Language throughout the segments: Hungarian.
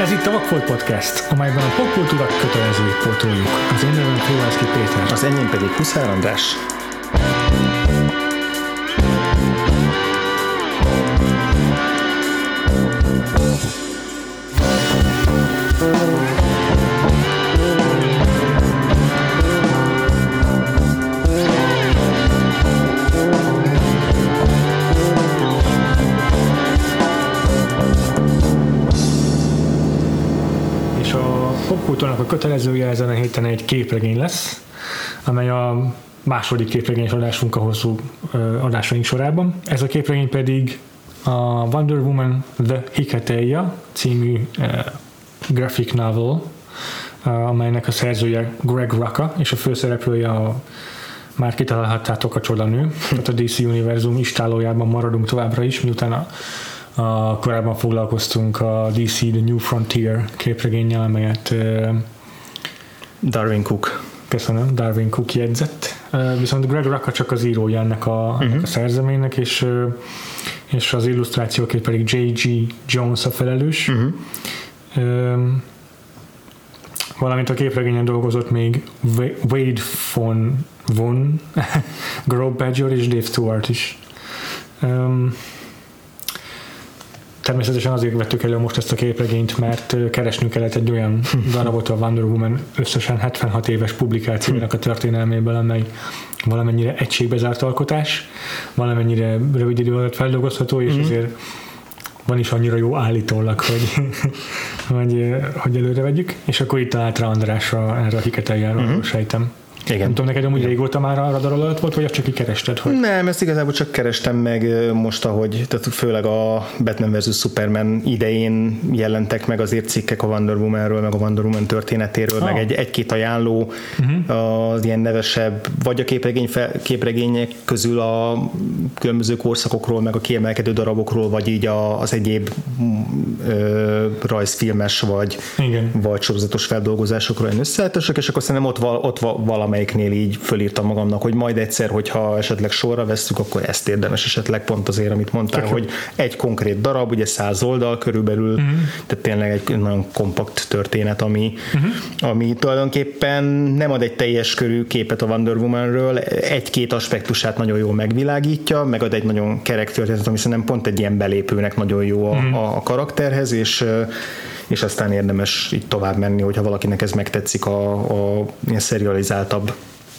Ez itt a Vakfolt Podcast, amelyben a popkultúra kötelezőit pótoljuk. Az én nevem Kovászki Péter. Az enyém pedig Huszár András. Kötelezője ezen a héten egy képregény lesz, amely a második képregényes adásunk a hosszú adásaink sorában. Ez a képregény pedig a Wonder Woman The Hikateia című ö, graphic novel, amelynek a szerzője Greg Rucka, és a főszereplője a már kitalálhattátok a csodanő, tehát a DC univerzum istálójában maradunk továbbra is, miután a, a korábban foglalkoztunk a DC The New Frontier képregénnyel, amelyet ö, Darwin Cook. köszönöm, Darwin Cook jegyzett. Viszont Greg Rucka csak az írója ennek a, uh-huh. a szerzeménynek, és, és az illusztrációkért pedig J.G. Jones a felelős. Uh-huh. Ö, valamint a képregényen dolgozott még Wa- Wade von, von Grob Badger és Dave Stewart is. Um, természetesen azért vettük elő most ezt a képregényt, mert keresnünk kellett egy olyan darabot a Wonder Woman összesen 76 éves publikációjának a történelméből, amely valamennyire egységbe zárt alkotás, valamennyire rövid idő alatt feldolgozható, és ezért van is annyira jó állítólag, hogy, hogy, hogy előre vegyük, és akkor itt talált rá Andrásra erre a hiketeljáról, uh-huh. sejtem. Igen. Nem tudom, neked amúgy régóta már a radar alatt volt, vagy azt csak kerested, hogy Nem, ezt igazából csak kerestem meg most, ahogy, tehát főleg a Batman vs. Superman idején jelentek meg azért cikkek a Wonder Womanről, meg a Wonder Woman történetéről, Ah. meg egy, egy-két ajánló uh-huh. az ilyen nevesebb, vagy a képregény fel, képregények közül a különböző korszakokról, meg a kiemelkedő darabokról, vagy így a, az egyéb ö, rajzfilmes, vagy, Igen. vagy sorozatos feldolgozásokról én összeállítottak, és akkor szerintem ott, val, ott va- valamelyiknél így fölírtam magamnak, hogy majd egyszer, hogyha esetleg sorra vesszük, akkor ezt érdemes esetleg pont azért, amit mondtál, Tök hogy egy konkrét darab, ugye száz oldal körülbelül, uh-huh. tehát tényleg egy nagyon kompakt történet, ami, uh-huh. ami tulajdonképpen nem ad egy teljes körű képet a Wonder Womanről, egy-két aspektusát nagyon jól megvilágítja, megad egy nagyon kerek történetet, ami szerintem pont egy ilyen belépőnek nagyon jó a, Mhm. a, a karakterhez, és és aztán érdemes így tovább menni, hogyha valakinek ez megtetszik a, a ilyen serializáltabb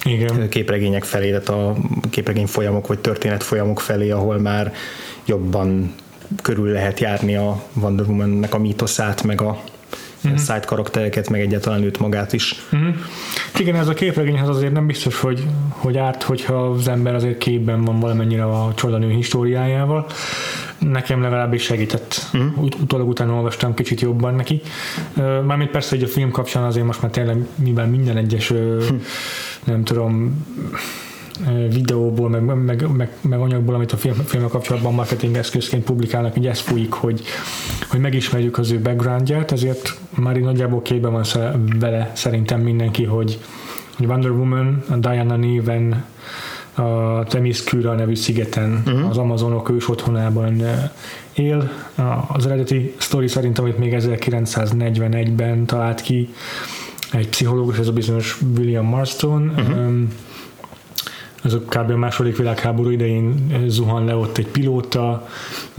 igen. képregények felé, tehát a képregény folyamok vagy történet folyamok felé, ahol már jobban körül lehet járni a Wonder Woman-nek a mítoszát, meg a mm-hmm. side karaktereket, meg egyáltalán őt magát is. Mhm. Igen, ez a képregényhez azért nem biztos, hogy, hogy árt, hogyha az ember azért képben van valamennyire a csodanő históriájával. Nekem legalábbis segített. Uh-huh. Ut- utólag utána olvastam kicsit jobban neki. Mármint persze, hogy a film kapcsán azért most már tényleg mivel minden egyes, ö, nem tudom, videóból, meg, meg, meg, meg anyagból, amit a film, filmmel kapcsolatban marketing eszközként publikálnak, így ez fújik, hogy, hogy megismerjük az ő backgroundját, ezért már így nagyjából képben van vele szerintem mindenki, hogy, hogy Wonder Woman, a Diana néven a Themyscira nevű szigeten, uh-huh. az Amazonok ős otthonában él. Az eredeti sztori szerint, amit még 1941-ben talált ki egy pszichológus, ez a bizonyos William Marston, uh-huh. Ez a kb. a második világháború idején zuhan le ott egy pilóta,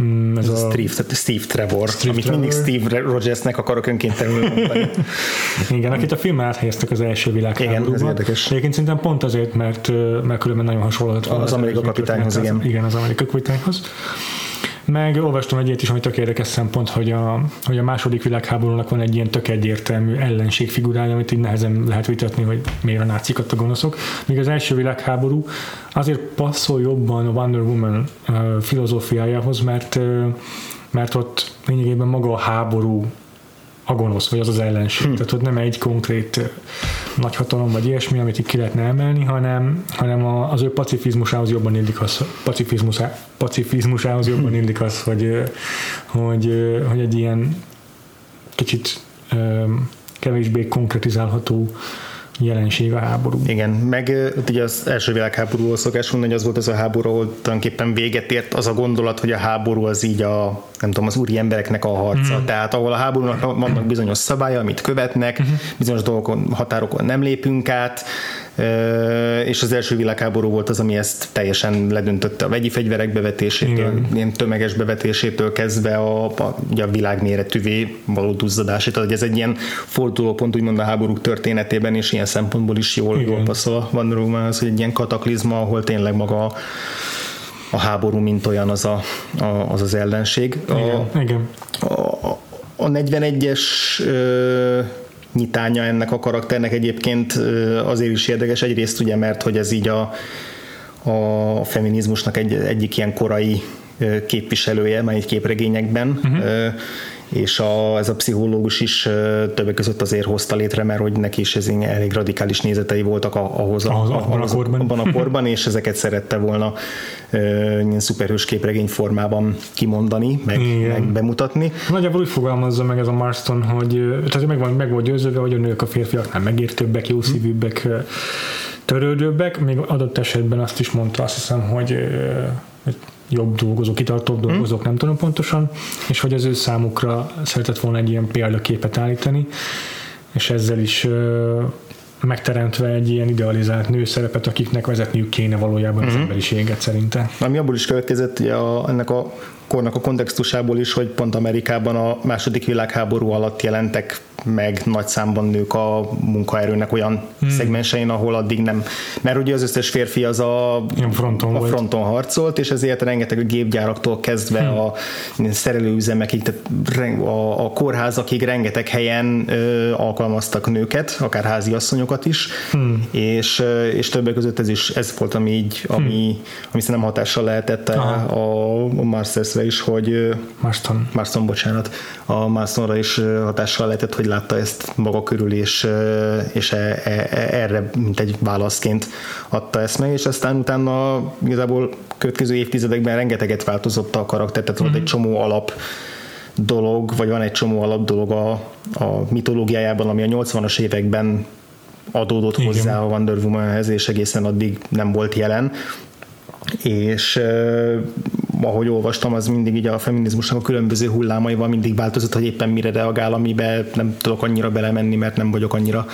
mm, ez, Ez a, a Steve, Steve Trevor, Steve amit Trevor. mindig Steve Rogersnek akarok önkéntelenül mondani. igen, akit a filmmel áthelyeztek az első világháborúban. Igen, ez érdekes. Egyébként szerintem pont azért, mert, ö, mert különben nagyon hasonlott Az Amerika eredeti kapitányhoz, igen. Igen, az Amerika kapitányhoz. Meg olvastam egy ilyet is, ami tök érdekes szempont, hogy a, hogy a második világháborúnak van egy ilyen tök egyértelmű ellenségfigurája, amit így nehezen lehet vitatni, hogy miért a nácikat a gonoszok. Míg az első világháború azért passzol jobban a Wonder Woman uh, filozófiájához, mert, uh, mert ott lényegében maga a háború a gonosz, vagy az az ellenség. Hm. Tehát ott nem egy konkrét nagyhatalom, vagy ilyesmi, amit így ki lehetne emelni, hanem, hanem a, az ő pacifizmusához jobban illik az, pacifizmusá, pacifizmusához jobban illik az, hogy, hogy, hogy egy ilyen kicsit kevésbé konkretizálható jelenség a háború. Igen, meg ugye az első világháborúról szokás mondani, hogy az volt az a háború, ahol tulajdonképpen véget ért az a gondolat, hogy a háború az így a, nem tudom, az úri embereknek a harca. Mm. Tehát ahol a háborúnak vannak bizonyos szabálya, amit követnek, mm-hmm. bizonyos dolgokon, határokon nem lépünk át, és az első világháború volt az, ami ezt teljesen ledöntötte a vegyi fegyverek bevetésétől, ilyen tömeges bevetésétől kezdve a, a, a világméretűvé való duzzadását. Tehát ez egy ilyen fordulópont úgymond a háborúk történetében, és ilyen szempontból is jól, jól passzol a Wonder Woman-hoz, hogy egy ilyen kataklizma, ahol tényleg maga a háború, mint olyan az a, a, az, az ellenség. A, igen, igen. A, a 41-es nyitánya ennek a karakternek. Egyébként azért is érdekes, egyrészt ugye, mert hogy ez így a, a feminizmusnak egy, egyik ilyen korai képviselője, már egy képregényekben, uh-huh és a, ez a pszichológus is többek között azért hozta létre, mert hogy neki is ez elég radikális nézetei voltak ahhoz a, ahhoz, abban, ahhoz, a korban. abban a korban, és ezeket szerette volna ilyen szuperhős képregény formában kimondani, meg, meg bemutatni. Nagyjából úgy fogalmazza meg ez a Marston, hogy tehát meg, van, meg volt győződve, hogy a nők a férfiaknál megértőbbek, jó szívűbbek, törődőbbek, még adott esetben azt is mondta, azt hiszem, hogy jobb dolgozók, kitartóbb hmm. dolgozók, nem tudom pontosan, és hogy az ő számukra szeretett volna egy ilyen példaképet állítani, és ezzel is megteremtve egy ilyen idealizált nőszerepet, akiknek vezetniük kéne valójában az mm-hmm. emberiséget szerinte. Ami abból is következett, hogy a, ennek a kornak a kontextusából is, hogy pont Amerikában a második világháború alatt jelentek meg nagy számban nők a munkaerőnek olyan hmm. szegmensein, ahol addig nem, mert ugye az összes férfi az a, fronton, a fronton harcolt, és ezért rengeteg a gépgyáraktól kezdve hmm. a szerelőüzemekig, tehát a, a kórházakig rengeteg helyen ö, alkalmaztak nőket, akár háziasszonyokat is, hmm. és, és többek között ez is ez volt, ami így, ami, hmm. ami szerintem hatással lehetett a, a, a Marsters is, hogy Marston. Marston, bocsánat, a Marstonra is hatással lehetett, hogy látta ezt maga körül, és, és e, e, e, erre mint egy válaszként adta ezt meg, és aztán utána igazából következő évtizedekben rengeteget változott a karakter, tehát volt mm-hmm. egy csomó alap dolog, vagy van egy csomó alap dolog a, a mitológiájában, ami a 80-as években adódott Igen. hozzá a Wonder Womanhez, és egészen addig nem volt jelen és ahogy olvastam, az mindig így a feminizmusnak a különböző hullámaival mindig változott, hogy éppen mire reagál, amibe nem tudok annyira belemenni, mert nem vagyok annyira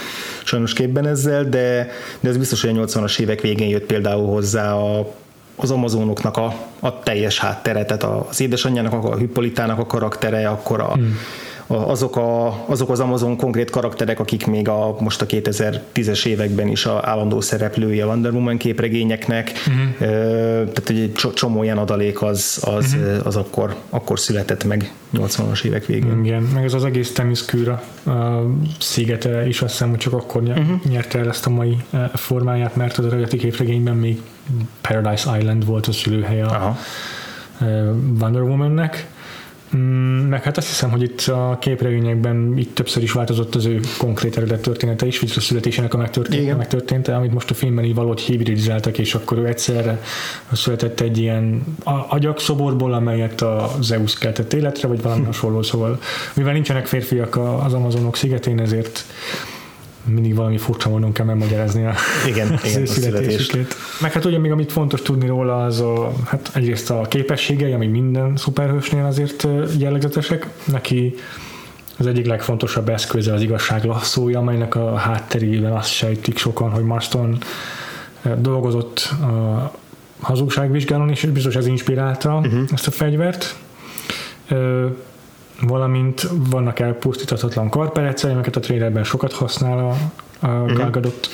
sajnos képben ezzel, de, de ez biztos, hogy a 80-as évek végén jött például hozzá a az amazonoknak a, a teljes háttere, tehát az édesanyjának, a Hippolytának a karaktere, akkor a, hmm azok, a, azok az Amazon konkrét karakterek, akik még a, most a 2010-es években is a állandó szereplői a Wonder Woman képregényeknek, uh-huh. tehát egy csomó ilyen adalék az, az, uh-huh. az akkor, akkor született meg 80-as évek végén. Igen, meg ez az egész Temiszkűra szigete is azt hiszem, hogy csak akkor uh-huh. nyerte el ezt a mai formáját, mert az eredeti képregényben még Paradise Island volt a szülőhelye a Wonder Womannek, meg hát azt hiszem, hogy itt a képregényekben itt többször is változott az ő konkrét eredet története is, a születésének a megtörténete, megtörténete, amit most a filmben így valahogy hibridizáltak, és akkor ő egyszerre született egy ilyen agyakszoborból, amelyet a Zeus keltett életre, vagy valami hasonló, szóval mivel nincsenek férfiak az Amazonok szigetén, ezért mindig valami furcsa módon kell megmagyarázni a, igen, igen, a születését. Meg hát ugye még amit fontos tudni róla, az a, hát egyrészt a képességei, ami minden szuperhősnél azért jellegzetesek. Neki az egyik legfontosabb eszköze az igazság lasszója, amelynek a hátterében azt sejtik sokan, hogy Marston dolgozott a hazugságvizsgálón, és biztos ez inspirálta uh-huh. ezt a fegyvert valamint vannak elpusztíthatatlan karperecei, amiket a trailerben sokat használ a, a mm. Galgadot.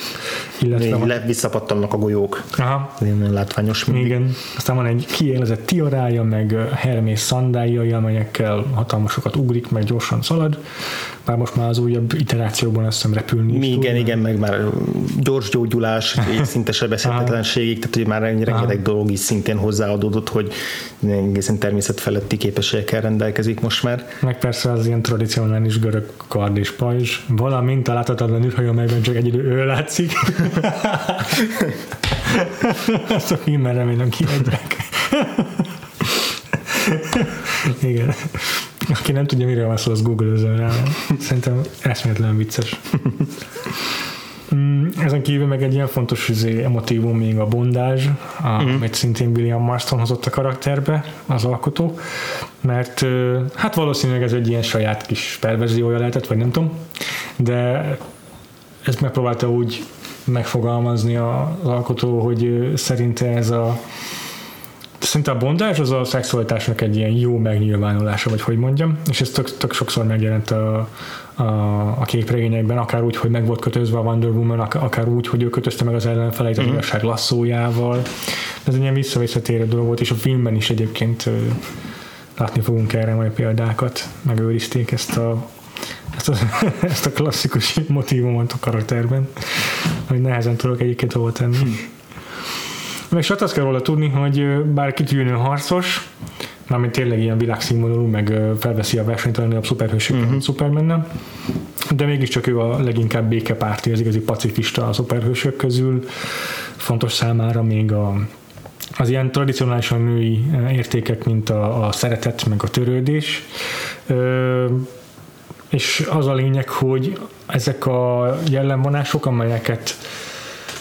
Illetve Még le, visszapattannak a golyók. Aha. Ilyen látványos mindig. Igen. Aztán van egy kiélezett tiarája, meg Hermés szandáljai, amelyekkel hatalmasokat ugrik, meg gyorsan szalad bár most már az újabb iterációban azt hiszem repülni is Igen, igen, meg már gyors gyógyulás, szinte sebezhetetlenségig, tehát hogy már rengeteg dolog is szintén hozzáadódott, hogy egészen természetfeletti képességekkel rendelkezik most már. Meg persze az ilyen tradicionális görög kard és pajzs, valamint a láthatatlan űrhajó, amelyben csak egy ő látszik. Azt a filmben remélem kiadják. Igen. Aki nem tudja, miről van szó, az google rá. Szerintem eszméletlen vicces. Mm, ezen kívül meg egy ilyen fontos izé, emotívum még a bondázs, a, uh-huh. amit szintén William Marston hozott a karakterbe, az alkotó, mert hát valószínűleg ez egy ilyen saját kis perverziója lehetett, vagy nem tudom, de ezt megpróbálta úgy megfogalmazni az alkotó, hogy szerinte ez a Szerintem a bondás az a szexualitásnak egy ilyen jó megnyilvánulása, vagy hogy mondjam, és ez tök, tök sokszor megjelent a, a, a képregényekben, akár úgy, hogy meg volt kötözve a Wonder Woman, akár úgy, hogy ő kötözte meg az ellenfeleit az mm. igazság lasszójával. Ez egy ilyen visszavisszatérő dolog volt, és a filmben is egyébként látni fogunk erre majd példákat, megőrizték ezt a ezt a, ezt a klasszikus motivumot a karakterben, hogy nehezen tudok egyébként hova tenni. Meg csak azt kell róla tudni, hogy bár kitűnő harcos, mármint tényleg ilyen világszínvonalú, meg felveszi a versenyt a legnagyobb szuperhősökkel, uh-huh. szupermenne, de mégiscsak ő a leginkább békepárti, az igazi pacifista a szuperhősök közül. Fontos számára még a, az ilyen tradicionálisan női értékek, mint a, a szeretet, meg a törődés. Ö, és az a lényeg, hogy ezek a jellemvonások, amelyeket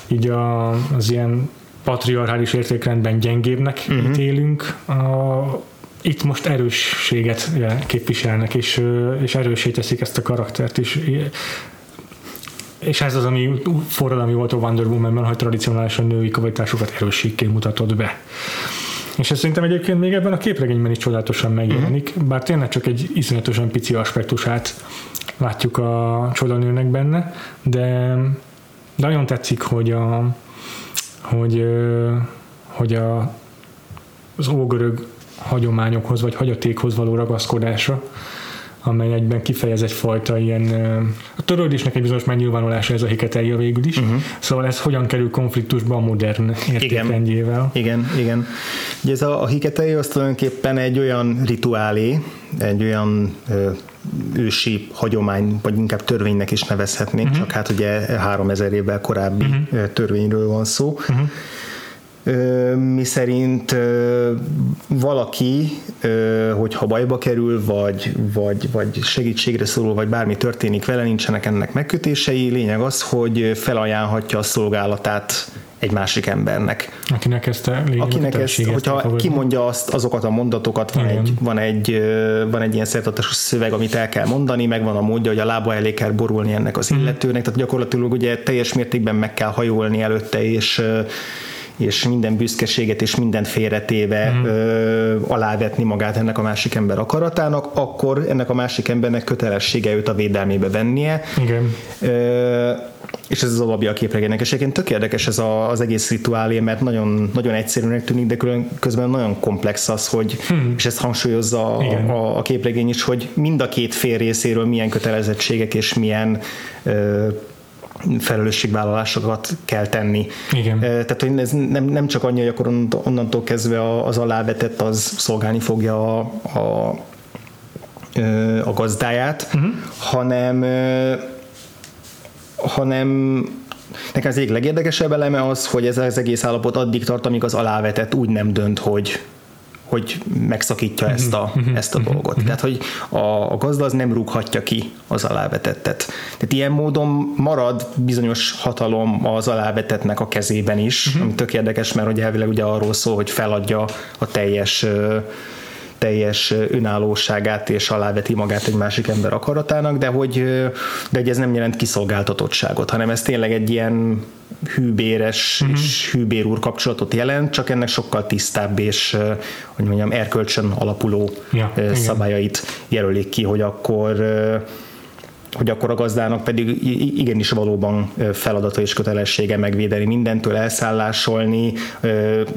így a, az ilyen patriarchális értékrendben gyengébbnek uh-huh. ítélünk, a, itt most erősséget képviselnek, és, és erősé teszik ezt a karaktert is. És ez az, ami forradalmi volt a Wonder Woman-ben, hogy tradicionálisan női kvalitásokat erősségként mutatott be. És ez szerintem egyébként még ebben a képregényben is csodálatosan megjelenik, uh-huh. bár tényleg csak egy iszonyatosan pici aspektusát látjuk a csodanőnek benne, de, de nagyon tetszik, hogy a, hogy, hogy a, az ógörög hagyományokhoz vagy hagyatékhoz való ragaszkodása, amely egyben kifejez egyfajta ilyen, a törődésnek egy bizonyos megnyilvánulása ez a hiketelja végül is, uh-huh. szóval ez hogyan kerül konfliktusba a modern értékrendjével. Igen, igen, igen. Ugye ez a, a hiketelja az tulajdonképpen egy olyan rituálé, egy olyan ö, ősi hagyomány, vagy inkább törvénynek is nevezhetnénk, uh-huh. csak hát ugye 3000 évvel korábbi uh-huh. törvényről van szó. Uh-huh mi szerint valaki, hogyha bajba kerül, vagy, vagy, vagy segítségre szorul, vagy bármi történik vele, nincsenek ennek megkötései. Lényeg az, hogy felajánlhatja a szolgálatát egy másik embernek. Akinek ezt a Akinek ezt, hogyha kimondja azt, azokat a mondatokat, van egy, van egy, van egy ilyen szertartásos szöveg, amit el kell mondani, meg van a módja, hogy a lába elé kell borulni ennek az mhm. illetőnek, tehát gyakorlatilag ugye teljes mértékben meg kell hajolni előtte, és és minden büszkeséget és mindent félretéve mm. ö, alávetni magát ennek a másik ember akaratának, akkor ennek a másik embernek kötelessége őt a védelmébe vennie. Igen. Ö, és ez az alapja a képregénynek. És egyébként tök érdekes ez a, az egész rituálé, mert nagyon, nagyon egyszerűnek tűnik, de külön, közben nagyon komplex az, hogy, hmm. és ezt hangsúlyozza a, a, a képregény is, hogy mind a két fél részéről milyen kötelezettségek és milyen ö, felelősségvállalásokat kell tenni. Igen. Tehát, hogy ez nem, nem csak annyi, hogy akkor onnantól kezdve az alávetett az szolgálni fogja a, a, a gazdáját, uh-huh. hanem hanem nekem az egyik legérdekesebb eleme az, hogy ez az egész állapot addig tart, amíg az alávetett úgy nem dönt, hogy hogy megszakítja ezt a, mhm. ezt a mhm. dolgot. Mhm. Tehát, hogy a, a gazda az nem rúghatja ki az alávetettet. Tehát ilyen módon marad bizonyos hatalom az alávetetnek a kezében is, ami tök érdekes, mert hogy elvileg ugye arról szól, hogy feladja a teljes teljes önállóságát és aláveti magát egy másik ember akaratának, de hogy, de hogy ez nem jelent kiszolgáltatottságot, hanem ez tényleg egy ilyen hűbéres uh-huh. és hűbér úr kapcsolatot jelent, csak ennek sokkal tisztább és hogy mondjam, erkölcsön alapuló ja, szabályait jelölik ki, hogy akkor hogy akkor a gazdának pedig igenis valóban feladata és kötelessége megvédeni mindentől, elszállásolni,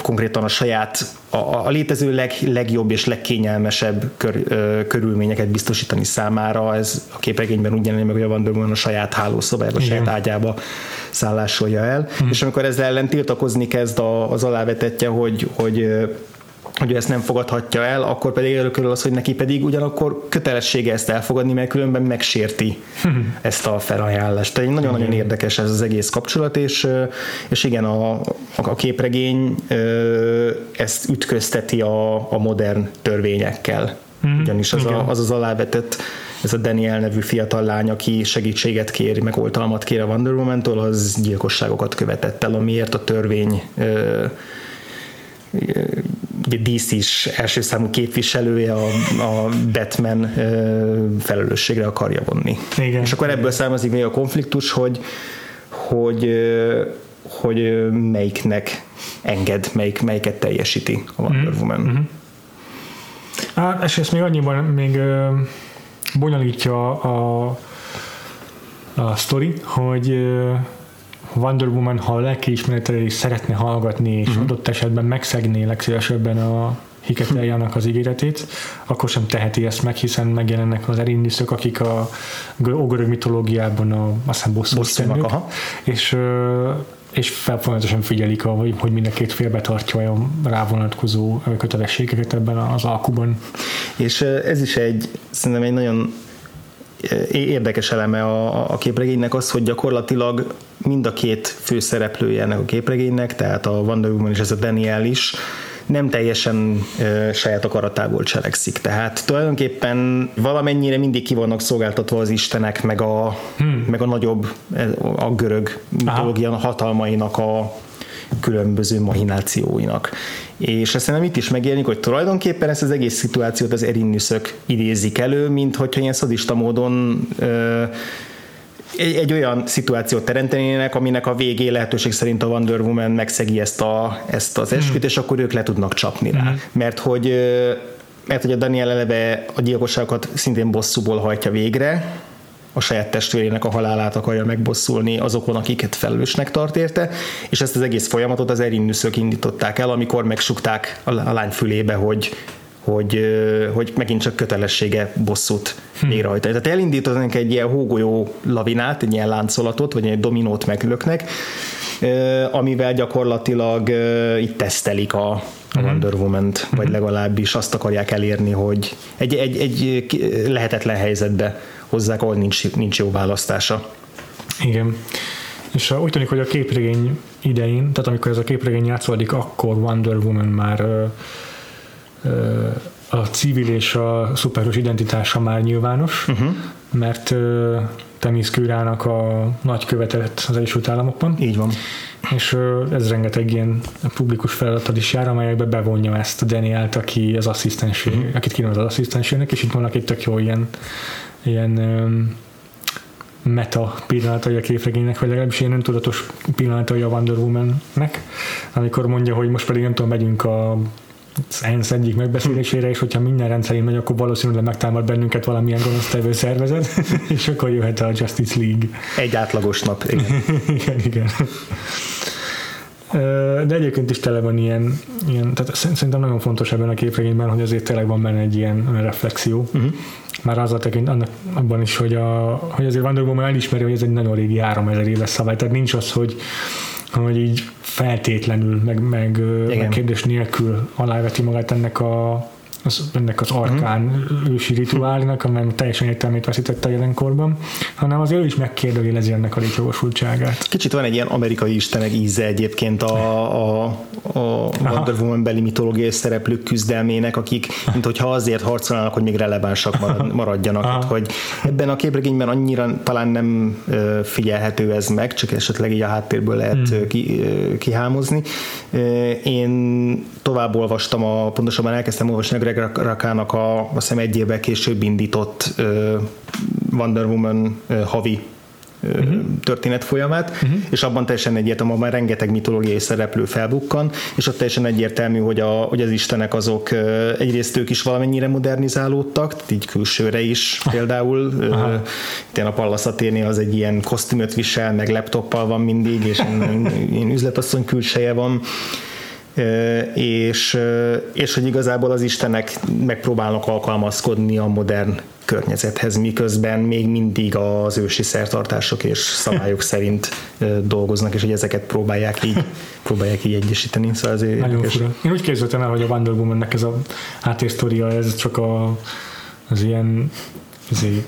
konkrétan a saját, a, a létező leg, legjobb és legkényelmesebb kör, körülményeket biztosítani számára. Ez a képregényben úgy jelenik meg, hogy a Wonder Woman a saját hálószobájába, a saját ágyába szállásolja el. Hmm. És amikor ezzel ellen tiltakozni kezd az alávetetje, hogy, hogy hogy ezt nem fogadhatja el, akkor pedig előkerül az, hogy neki pedig ugyanakkor kötelessége ezt elfogadni, mert különben megsérti ezt a felajánlást. Tehát nagyon-nagyon érdekes ez az egész kapcsolat, és, és igen, a, a képregény ezt ütközteti a, a modern törvényekkel. Mhm. Ugyanis az, a, az az alávetett ez a Daniel nevű fiatal lány, aki segítséget kér, meg oltalmat kér a Wonder Woman-tól, az gyilkosságokat követett el, amiért a törvény DC-s első számú képviselője a, a Batman felelősségre akarja vonni. Igen. És akkor ebből származik még a konfliktus, hogy, hogy, hogy melyiknek enged, melyik, melyiket teljesíti a Wonder mm-hmm. Woman. Mm-hmm. Hát, és ezt még annyiban még bonyolítja a, a sztori, hogy Wonder Woman, ha a lelkiismeretre is szeretne hallgatni, és uh-huh. adott esetben megszegné legszívesebben a Hiketeljának az ígéretét, akkor sem teheti ezt meg, hiszen megjelennek az erindiszök, akik a görög mitológiában a, azt hiszem bosszú és és folyamatosan figyelik, hogy, hogy mind a két fél betartja a rávonatkozó kötelességeket ebben az alkuban. És ez is egy, szerintem egy nagyon érdekes eleme a, a képregénynek az, hogy gyakorlatilag mind a két főszereplője ennek a képregénynek, tehát a Wonder Woman és ez a Daniel is, nem teljesen e, saját akaratából cselekszik. Tehát tulajdonképpen valamennyire mindig ki vannak szolgáltatva az istenek, meg a, hmm. meg a nagyobb, a görög mitológia hatalmainak a különböző mahinációinak. És ezt nem itt is megjelenik, hogy tulajdonképpen ezt az egész szituációt az erinniszök idézik elő, mint hogyha ilyen szadista módon ö, egy, egy olyan szituációt teremtenének, aminek a végé lehetőség szerint a Wonder Woman megszegi ezt, a, ezt az esküt, mm. és akkor ők le tudnak csapni rá. Mm. Mert hogy mert hogy a Daniel eleve a gyilkosságokat szintén bosszúból hajtja végre, a saját testvérének a halálát akarja megbosszulni azokon, akiket felelősnek tart érte, és ezt az egész folyamatot az erinnuszök indították el, amikor megsukták a lány fülébe, hogy hogy, hogy megint csak kötelessége bosszút hm. rajta. Tehát elindítanak egy ilyen hógolyó lavinát, egy ilyen láncolatot, vagy egy dominót meglöknek, amivel gyakorlatilag itt tesztelik a, a hm. Wonder Woman-t, vagy hm. legalábbis azt akarják elérni, hogy egy, egy, egy lehetetlen helyzetbe hozzák, ahol nincs, nincs jó választása. Igen. És úgy tűnik, hogy a képregény idején, tehát amikor ez a képregény játszódik, akkor Wonder Woman már ö, ö, a civil és a szuperhős identitása már nyilvános, uh-huh. mert ö, Temis Kürának a nagy követelet az Egyesült Államokban. Így van. És ez rengeteg ilyen publikus feladat is jár, amelyekbe bevonja ezt a Danielt, aki az asszisztensé, uh-huh. akit kinevez az asszisztensének, és itt vannak egy tök jó ilyen ilyen meta pillanatai a képregénynek, vagy legalábbis ilyen öntudatos pillanatai a Wonder Woman-nek, amikor mondja, hogy most pedig nem tudom, megyünk a az ENSZ egyik megbeszélésére, és hogyha minden rendszerint megy, akkor valószínűleg megtámad bennünket valamilyen gonosztevő szervezet, és akkor jöhet a Justice League. Egy átlagos nap, igen. igen, igen. De egyébként is tele van ilyen, ilyen, tehát szerintem nagyon fontos ebben a képregényben, hogy azért tényleg van benne egy ilyen reflexió. Uh-huh már az a tekint annak, abban is, hogy, a, hogy azért Wonder Woman elismeri, hogy ez egy nagyon régi 3000 éves szabály, tehát nincs az, hogy, hogy így feltétlenül, meg, meg, meg kérdés nélkül aláveti magát ennek a, az, ennek az arkán mm. ősi rituálnak, amely teljesen értelmét veszítette a jelenkorban, hanem azért ő is megkérdőjelezi ennek a létjogosultságát. Kicsit van egy ilyen amerikai istenek íze egyébként a, a, a Wonder Woman beli mitológiai szereplők küzdelmének, akik, mint hogyha azért harcolnak, hogy még relevánsak maradjanak. Hát, hogy ebben a képregényben annyira talán nem figyelhető ez meg, csak esetleg így a háttérből lehet hmm. ki, kihámozni. Én tovább olvastam, a, pontosabban elkezdtem olvasni a Greg Rakának a, azt hiszem egy évvel később indított uh, Wonder Woman uh, havi uh-huh. történet folyamát, uh-huh. és abban teljesen egyértelmű, már rengeteg mitológiai szereplő felbukkan, és ott teljesen egyértelmű, hogy, a, hogy az istenek azok egyrészt ők is valamennyire modernizálódtak, így külsőre is például. Uh-huh. Itt a Pallas az egy ilyen kosztümöt visel, meg laptoppal van mindig, és ilyen üzletasszony külseje van és, és hogy igazából az istenek megpróbálnak alkalmazkodni a modern környezethez, miközben még mindig az ősi szertartások és szabályok szerint dolgoznak, és hogy ezeket próbálják így, próbálják így egyesíteni. Szóval azért Nagyon fura. Én úgy képzeltem el, hogy a Wonder Woman-nek ez a háttérsztoria, ez csak a, az ilyen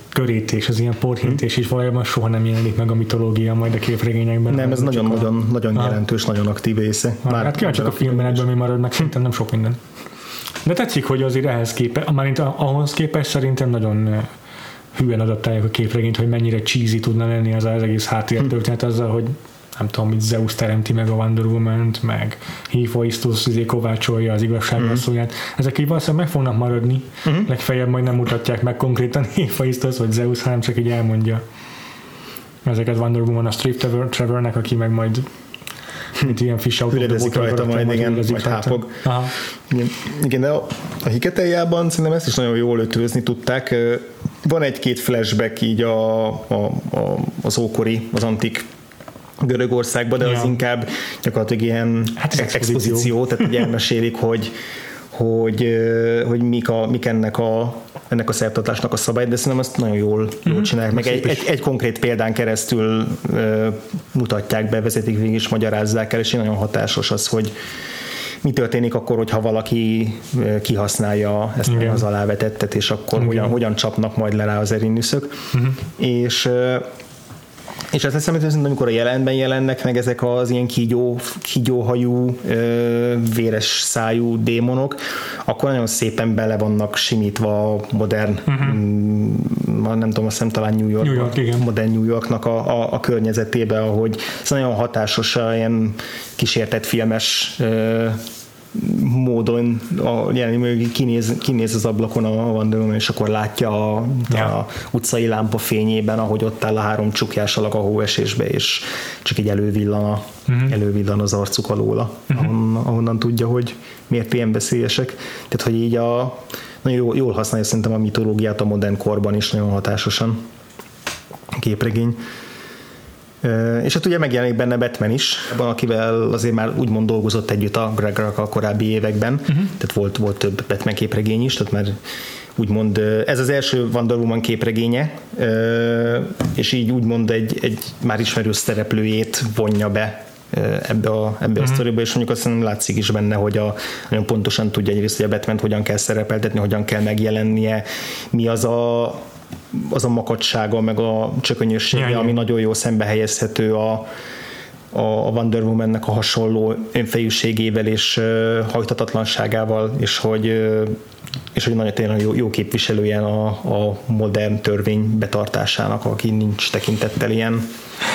körítés, az ilyen porhintés is valójában soha nem jelenik meg a mitológia majd a képregényekben. Nem, ez nagyon-nagyon nagyon, nagyon jelentős, nagyon aktív része. Már hát kíváncsi a filmben ebből mi marad meg, szerintem nem sok minden. De tetszik, hogy azért ehhez képest, már ahhoz képest szerintem nagyon hülyen adaptálják a képregényt, hogy mennyire cheesy tudna lenni az az egész háttértörténet azzal, hogy nem tudom, mit Zeus teremti meg a Wonder Woman-t, meg Hephaistos izé kovácsolja az igazságasszonyát. Mm. Ezek így valószínűleg meg fognak maradni, mm. legfeljebb majd nem mutatják meg konkrétan Hephaistos vagy Zeus, hanem csak így elmondja ezeket Wonder Woman a Strip Trevor, Trevornek, aki meg majd mint ilyen fish out Üredezik rajta majd, igen, majd hápog. Aha. Igen, igen, de a, a Hiketeljában szerintem ezt is nagyon jól ötvözni tudták. Van egy-két flashback így a, a, a, az ókori, az antik Görögországban, de ja. az inkább gyakorlatilag ilyen hát expozíció. expozíció, tehát ugye elmesélik, hogy hogy, hogy mik, a, mik ennek a ennek a szertartásnak a szabály, de szerintem azt nagyon jól, jól mm-hmm. csinálják. Meg egy, egy, egy, konkrét példán keresztül uh, mutatják be, vezetik végig és magyarázzák el, és nagyon hatásos az, hogy mi történik akkor, hogyha valaki kihasználja ezt Igen. az alávetettet, és akkor hogyan, hogyan csapnak majd le rá az erinüszök. Uh-huh. És és azt hiszem, hogy amikor a jelenben jelennek meg ezek az ilyen kígyó, kígyóhajú, véres szájú démonok, akkor nagyon szépen bele vannak simítva a modern, uh-huh. nem tudom, azt hiszem talán New York, New York igen. modern New Yorknak a, a, a környezetébe, ahogy ez nagyon hatásos, ilyen kísértett filmes módon a, jelen, kinéz, kinéz az ablakon a Wonder Woman, és akkor látja a, ja. a utcai lámpa fényében, ahogy ott áll a három csukjás alak a hóesésbe, és csak egy elővillan, a, uh-huh. elővillan az arcuk alóla, uh-huh. ahonnan, ahonnan tudja, hogy miért ilyen veszélyesek. Tehát, hogy így a, nagyon jól, jól használja szerintem a mitológiát a modern korban is nagyon hatásosan képregény. És hát ugye megjelenik benne Batman is, akivel azért már úgymond dolgozott együtt a Greg a korábbi években, uh-huh. tehát volt, volt több Batman képregény is, tehát már úgymond ez az első Wonder Woman képregénye, és így úgymond egy, egy már ismerős szereplőjét vonja be ebbe a, ebbe uh-huh. a mhm. sztoriba, és mondjuk azt nem látszik is benne, hogy a, nagyon pontosan tudja egyrészt, hogy a Batman hogyan kell szerepeltetni, hogyan kell megjelennie, mi az a az a makacsága, meg a csökönyössége, ja, ami nagyon jó szembe helyezhető a, a Wonder Woman-nek a hasonló önfejűségével és hajtatatlanságával, és hogy és hogy nagyon tényleg jó, jó képviselője a, a modern törvény betartásának, aki nincs tekintettel ilyen.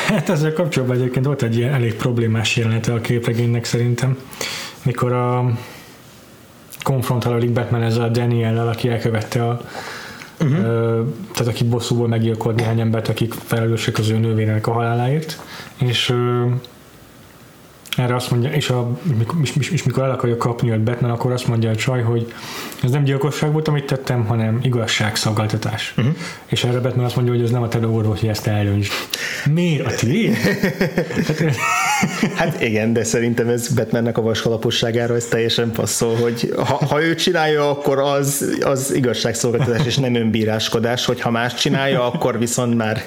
Hát ezzel kapcsolatban egyébként volt egy ilyen elég problémás jelenete a képregénynek szerintem, mikor a konfrontálódik Batman ezzel a Daniel-el, aki elkövette a, uh-huh. tehát aki bosszúból meggyilkolt néhány embert, akik felelősek az ő nővének a haláláért, és erre azt mondja, és, a, és, és, és mikor el akarja kapni a Batman, akkor azt mondja a csaj, hogy ez nem gyilkosság volt, amit tettem, hanem igazságszolgáltatás. Uh-huh. És erre Batman azt mondja, hogy ez nem a te dolgod hogy ezt eldöntsd. Miért a tiéd? hát igen, de szerintem ez Batmannek a vaskalaposságára ez teljesen passzol, hogy ha, ha ő csinálja, akkor az, az igazságszolgáltatás és nem önbíráskodás, hogy ha más csinálja, akkor viszont már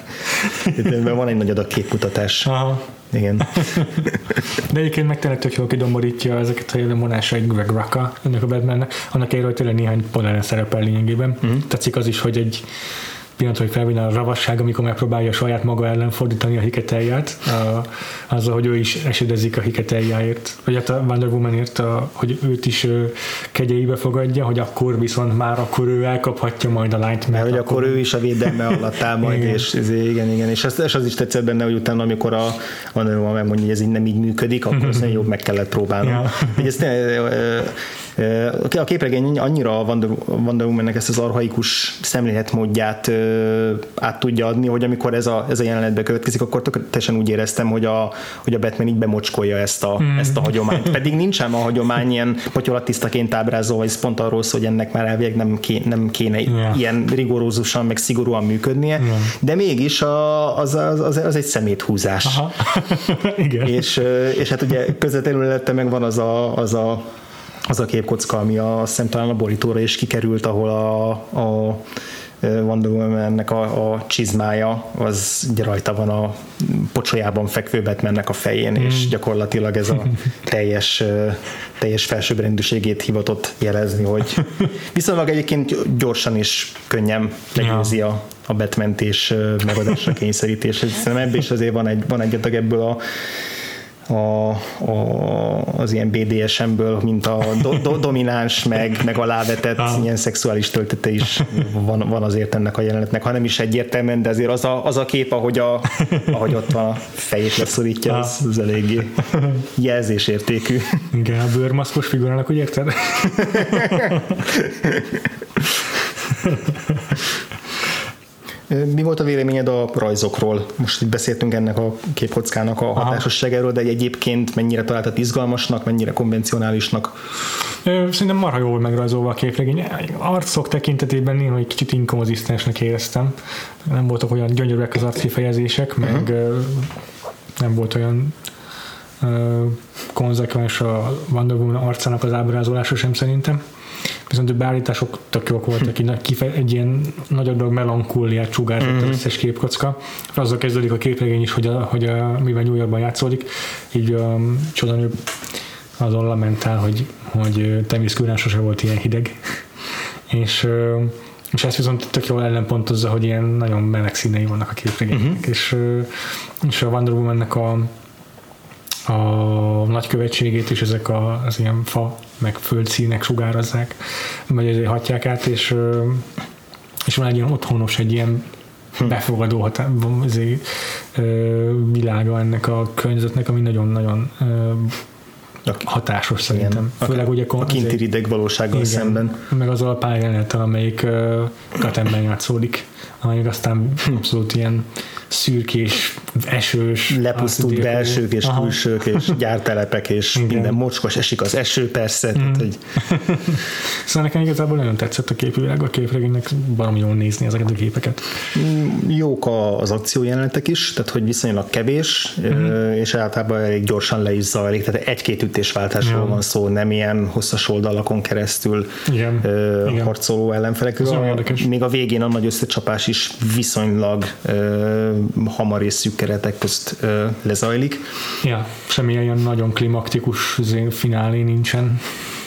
van egy nagy adag képmutatás. Aha. Igen. De egyébként meg tényleg tök jól kidomborítja ezeket a jellemvonásait Greg Rucka, ennek a Batmannek, annak érő, hogy tényleg néhány panelen szerepel lényegében. Uh-huh. Tetszik az is, hogy egy pillanat, hogy felvinne a ravasság, amikor megpróbálja saját maga ellen fordítani a hiketelját, azzal, hogy ő is esedezik a hiketeljáért, vagy hát a Wonder Womanért, a, hogy őt is kegyeibe fogadja, hogy akkor viszont már akkor ő elkaphatja majd a lányt. Mert, hogy akkor, akkor ő is a védelme alatt áll majd, igen. és igen, igen, és az, és az is tetszett benne, hogy utána, amikor a Wonder Woman megmondja, hogy ez így nem így működik, akkor azt jobb meg kellett próbálnom. Ja. Ezt, a képregény annyira a Wonder Woman-nek ezt az arhaikus szemléletmódját át tudja adni, hogy amikor ez a, ez a jelenetbe következik, akkor tökéletesen úgy éreztem, hogy a, hogy a Batman így bemocskolja ezt a, mm. ezt a hagyományt. Pedig nincsen a hagyomány ilyen potyolatisztaként ábrázolva, ez pont arról szól, hogy ennek már elvileg nem, ké, nem kéne yeah. ilyen rigorózusan, meg szigorúan működnie, yeah. de mégis a, az, az, az, az egy szeméthúzás. Aha. Igen. És, és hát ugye közvetlenül meg van az a, az a az a képkocka, ami a, azt hiszem talán a borítóra is kikerült, ahol a, a Wonder Woman-nek a, a csizmája, az ugye rajta van a pocsolyában fekvő Batmannek a fején, mm. és gyakorlatilag ez a teljes, teljes felsőbbrendűségét hivatott jelezni, hogy viszonylag egyébként gyorsan és könnyen legyőzi a, a batman és megadásra kényszerítés. Szerintem ebből is azért van egy, van egy ebből a a, a, az ilyen BDSM-ből, mint a do, do, domináns, meg, meg alávetett ah. ilyen szexuális töltete is van, van azért ennek a jelenetnek, ha nem is egyértelműen, de azért az a, az a kép, ahogy, a, ahogy ott van a fejét leszorítja, az, az eléggé jelzésértékű. Igen, a bőrmaszkos figurának, úgy érted? Mi volt a véleményed a rajzokról? Most itt beszéltünk ennek a képkockának a hatásosságáról, de egyébként mennyire találtad izgalmasnak, mennyire konvencionálisnak? Szerintem marha jól megrajzolva a képregény. Arcok tekintetében néha egy kicsit inkonzisztensnek éreztem. Nem voltak olyan gyönyörűek az arckifejezések, meg uh-huh. nem volt olyan konzekvens a Wonder Woman arcának az ábrázolása sem szerintem viszont a beállítások tök jók voltak, így kife- egy ilyen nagy adag melankóliát sugárzott mm-hmm. az összes képkocka. Azzal kezdődik a képregény is, hogy, a, hogy a, mivel New Yorkban játszódik, így a csodanő azon lamentál, hogy, hogy Temész sose volt ilyen hideg. és és ezt viszont tök jól ellenpontozza, hogy ilyen nagyon meleg színei vannak a képregénynek, uh-huh. és, és a Wonder Woman-nek a, a nagykövetségét is ezek a, az ilyen fa meg földszínek sugározzák, vagy ezért hatják át, és, és van egy ilyen otthonos, egy ilyen hm. befogadó hatá, azért, világa ennek a környezetnek, ami nagyon-nagyon hatásos szerintem. Igen. Főleg ugye a kinti rideg valósággal igen, szemben. Meg az a pályájelenetel, amelyik uh, Katemben játszódik, amelyik aztán abszolút ilyen szürkés, esős. Lepusztult belsők és aha. külsők és gyártelepek és Igen. minden mocskos esik az eső persze. Mm. Tehát, hogy... szóval nekem igazából nagyon tetszett a képvilág, a képregénynek valami jól nézni ezeket a képeket. Mm, jók az akciójelenetek is, tehát hogy viszonylag kevés, mm. és általában elég gyorsan le is zajlik, tehát egy-két ütésváltásról ja. van szó, nem ilyen hosszas oldalakon keresztül Igen. Uh, Igen. harcoló ellenfelekről. Még a végén a nagy összecsapás is viszonylag uh, hamar és szűk keretek közt ö, lezajlik. Ja, semmilyen ilyen nagyon klimaktikus finálé nincsen.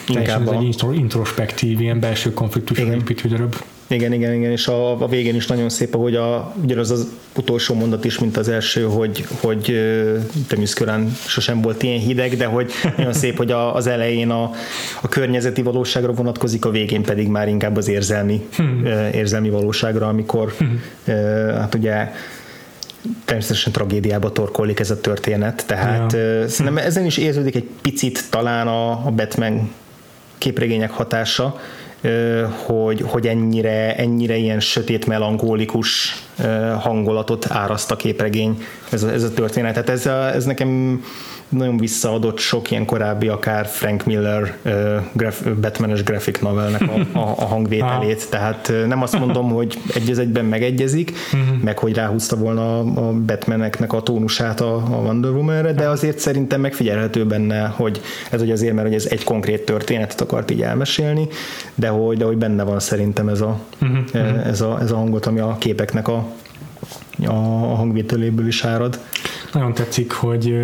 Inkább ez a... egy introspektív, ilyen belső konfliktus építő darab. Igen, igen, igen, és a, a végén is nagyon szép, ahogy a, ugyanaz az utolsó mondat is, mint az első, hogy, hogy természetesen sosem volt ilyen hideg, de hogy nagyon szép, hogy a, az elején a, a környezeti valóságra vonatkozik, a végén pedig már inkább az érzelmi, hmm. érzelmi valóságra, amikor hmm. hát ugye természetesen tragédiába torkolik ez a történet, tehát ja. szerintem ezen is érződik egy picit talán a, a Batman képregények hatása, hogy, hogy ennyire, ennyire ilyen sötét, melankólikus hangolatot áraszt a képregény ez a, ez a történet. Tehát ez, a, ez nekem nagyon visszaadott sok ilyen korábbi, akár Frank Miller uh, graf, Batman-es graphic novelnek a, a, a hangvételét, ah. tehát nem azt mondom, hogy egy az egyben megegyezik, uh-huh. meg hogy ráhúzta volna a Batmaneknek a tónusát a, a Wonder Woman-re, de azért szerintem megfigyelhető benne, hogy ez ugye azért, mert hogy ez egy konkrét történetet akart így elmesélni, de hogy, de hogy benne van szerintem ez a, uh-huh. ez a, ez a hangot, ami a képeknek a, a hangvételéből is árad. Nagyon tetszik, hogy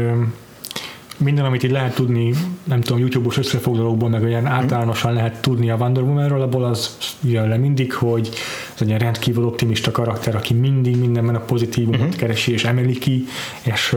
minden, amit így lehet tudni, nem tudom, YouTube-os összefoglalókból, meg olyan általánosan lehet tudni a Wonder Woman-ről, abból az jön le mindig, hogy ez egy rendkívül optimista karakter, aki mindig mindenben a pozitívumot uh-huh. keresi és emeli ki, és